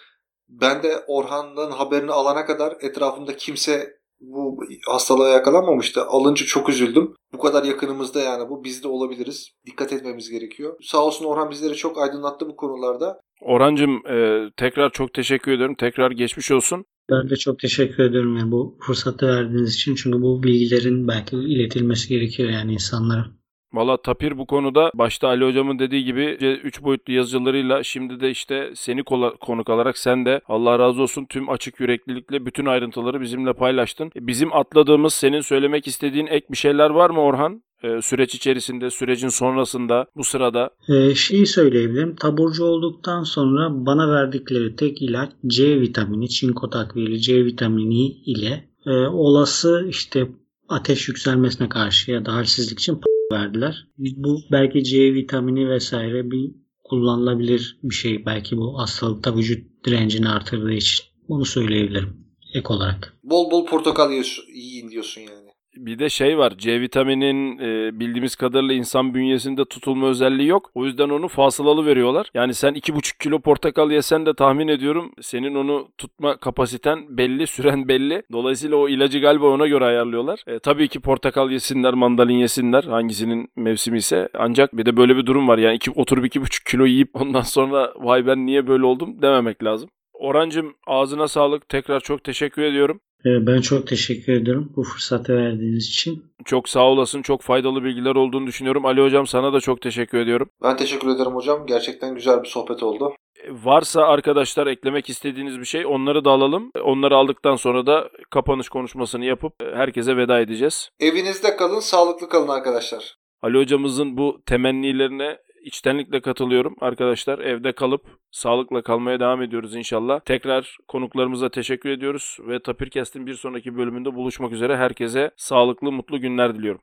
[SPEAKER 2] ben de Orhan'ın haberini alana kadar etrafımda kimse bu hastalığa yakalanmamıştı. Alınca çok üzüldüm. Bu kadar yakınımızda yani bu biz de olabiliriz. Dikkat etmemiz gerekiyor. Sağ olsun Orhan bizleri çok aydınlattı bu konularda.
[SPEAKER 1] Orhancığım e, tekrar çok teşekkür ediyorum. Tekrar geçmiş olsun.
[SPEAKER 3] Ben de çok teşekkür ediyorum yani bu fırsatı verdiğiniz için. Çünkü bu bilgilerin belki iletilmesi gerekiyor yani insanlara.
[SPEAKER 1] Valla Tapir bu konuda başta Ali hocamın dediği gibi 3 boyutlu yazılarıyla şimdi de işte seni konuk alarak sen de Allah razı olsun tüm açık yüreklilikle bütün ayrıntıları bizimle paylaştın. E, Bizim atladığımız senin söylemek istediğin ek bir şeyler var mı Orhan? E, süreç içerisinde, sürecin sonrasında, bu sırada.
[SPEAKER 3] Ee, şeyi söyleyebilirim. Taburcu olduktan sonra bana verdikleri tek ilaç C vitamini, çinko takviyeli C vitamini ile e, olası işte ateş yükselmesine karşı ya da halsizlik için verdiler. Bu belki C vitamini vesaire bir kullanılabilir bir şey. Belki bu hastalıkta vücut direncini artırdığı için. Bunu söyleyebilirim ek olarak.
[SPEAKER 2] Bol bol portakal yiyorsun- yiyin diyorsun yani.
[SPEAKER 1] Bir de şey var. C vitaminin e, bildiğimiz kadarıyla insan bünyesinde tutulma özelliği yok. O yüzden onu fasılalı veriyorlar. Yani sen 2,5 kilo portakal yesen de tahmin ediyorum senin onu tutma kapasiten belli, süren belli. Dolayısıyla o ilacı galiba ona göre ayarlıyorlar. E, tabii ki portakal yesinler, mandalin yesinler hangisinin mevsimi ise. Ancak bir de böyle bir durum var. Yani iki, oturup 2,5 kilo yiyip ondan sonra vay ben niye böyle oldum dememek lazım. Orancım ağzına sağlık. Tekrar çok teşekkür ediyorum.
[SPEAKER 3] Ee, Ben çok teşekkür ederim bu fırsatı verdiğiniz için.
[SPEAKER 1] Çok sağ olasın. Çok faydalı bilgiler olduğunu düşünüyorum. Ali Hocam sana da çok teşekkür ediyorum.
[SPEAKER 2] Ben teşekkür ederim hocam. Gerçekten güzel bir sohbet oldu.
[SPEAKER 1] E, Varsa arkadaşlar eklemek istediğiniz bir şey onları da alalım. Onları aldıktan sonra da kapanış konuşmasını yapıp e, herkese veda edeceğiz.
[SPEAKER 2] Evinizde kalın, sağlıklı kalın arkadaşlar.
[SPEAKER 1] Ali hocamızın bu temennilerine içtenlikle katılıyorum arkadaşlar. Evde kalıp sağlıkla kalmaya devam ediyoruz inşallah. Tekrar konuklarımıza teşekkür ediyoruz ve Tapirkest'in bir sonraki bölümünde buluşmak üzere herkese sağlıklı mutlu günler diliyorum.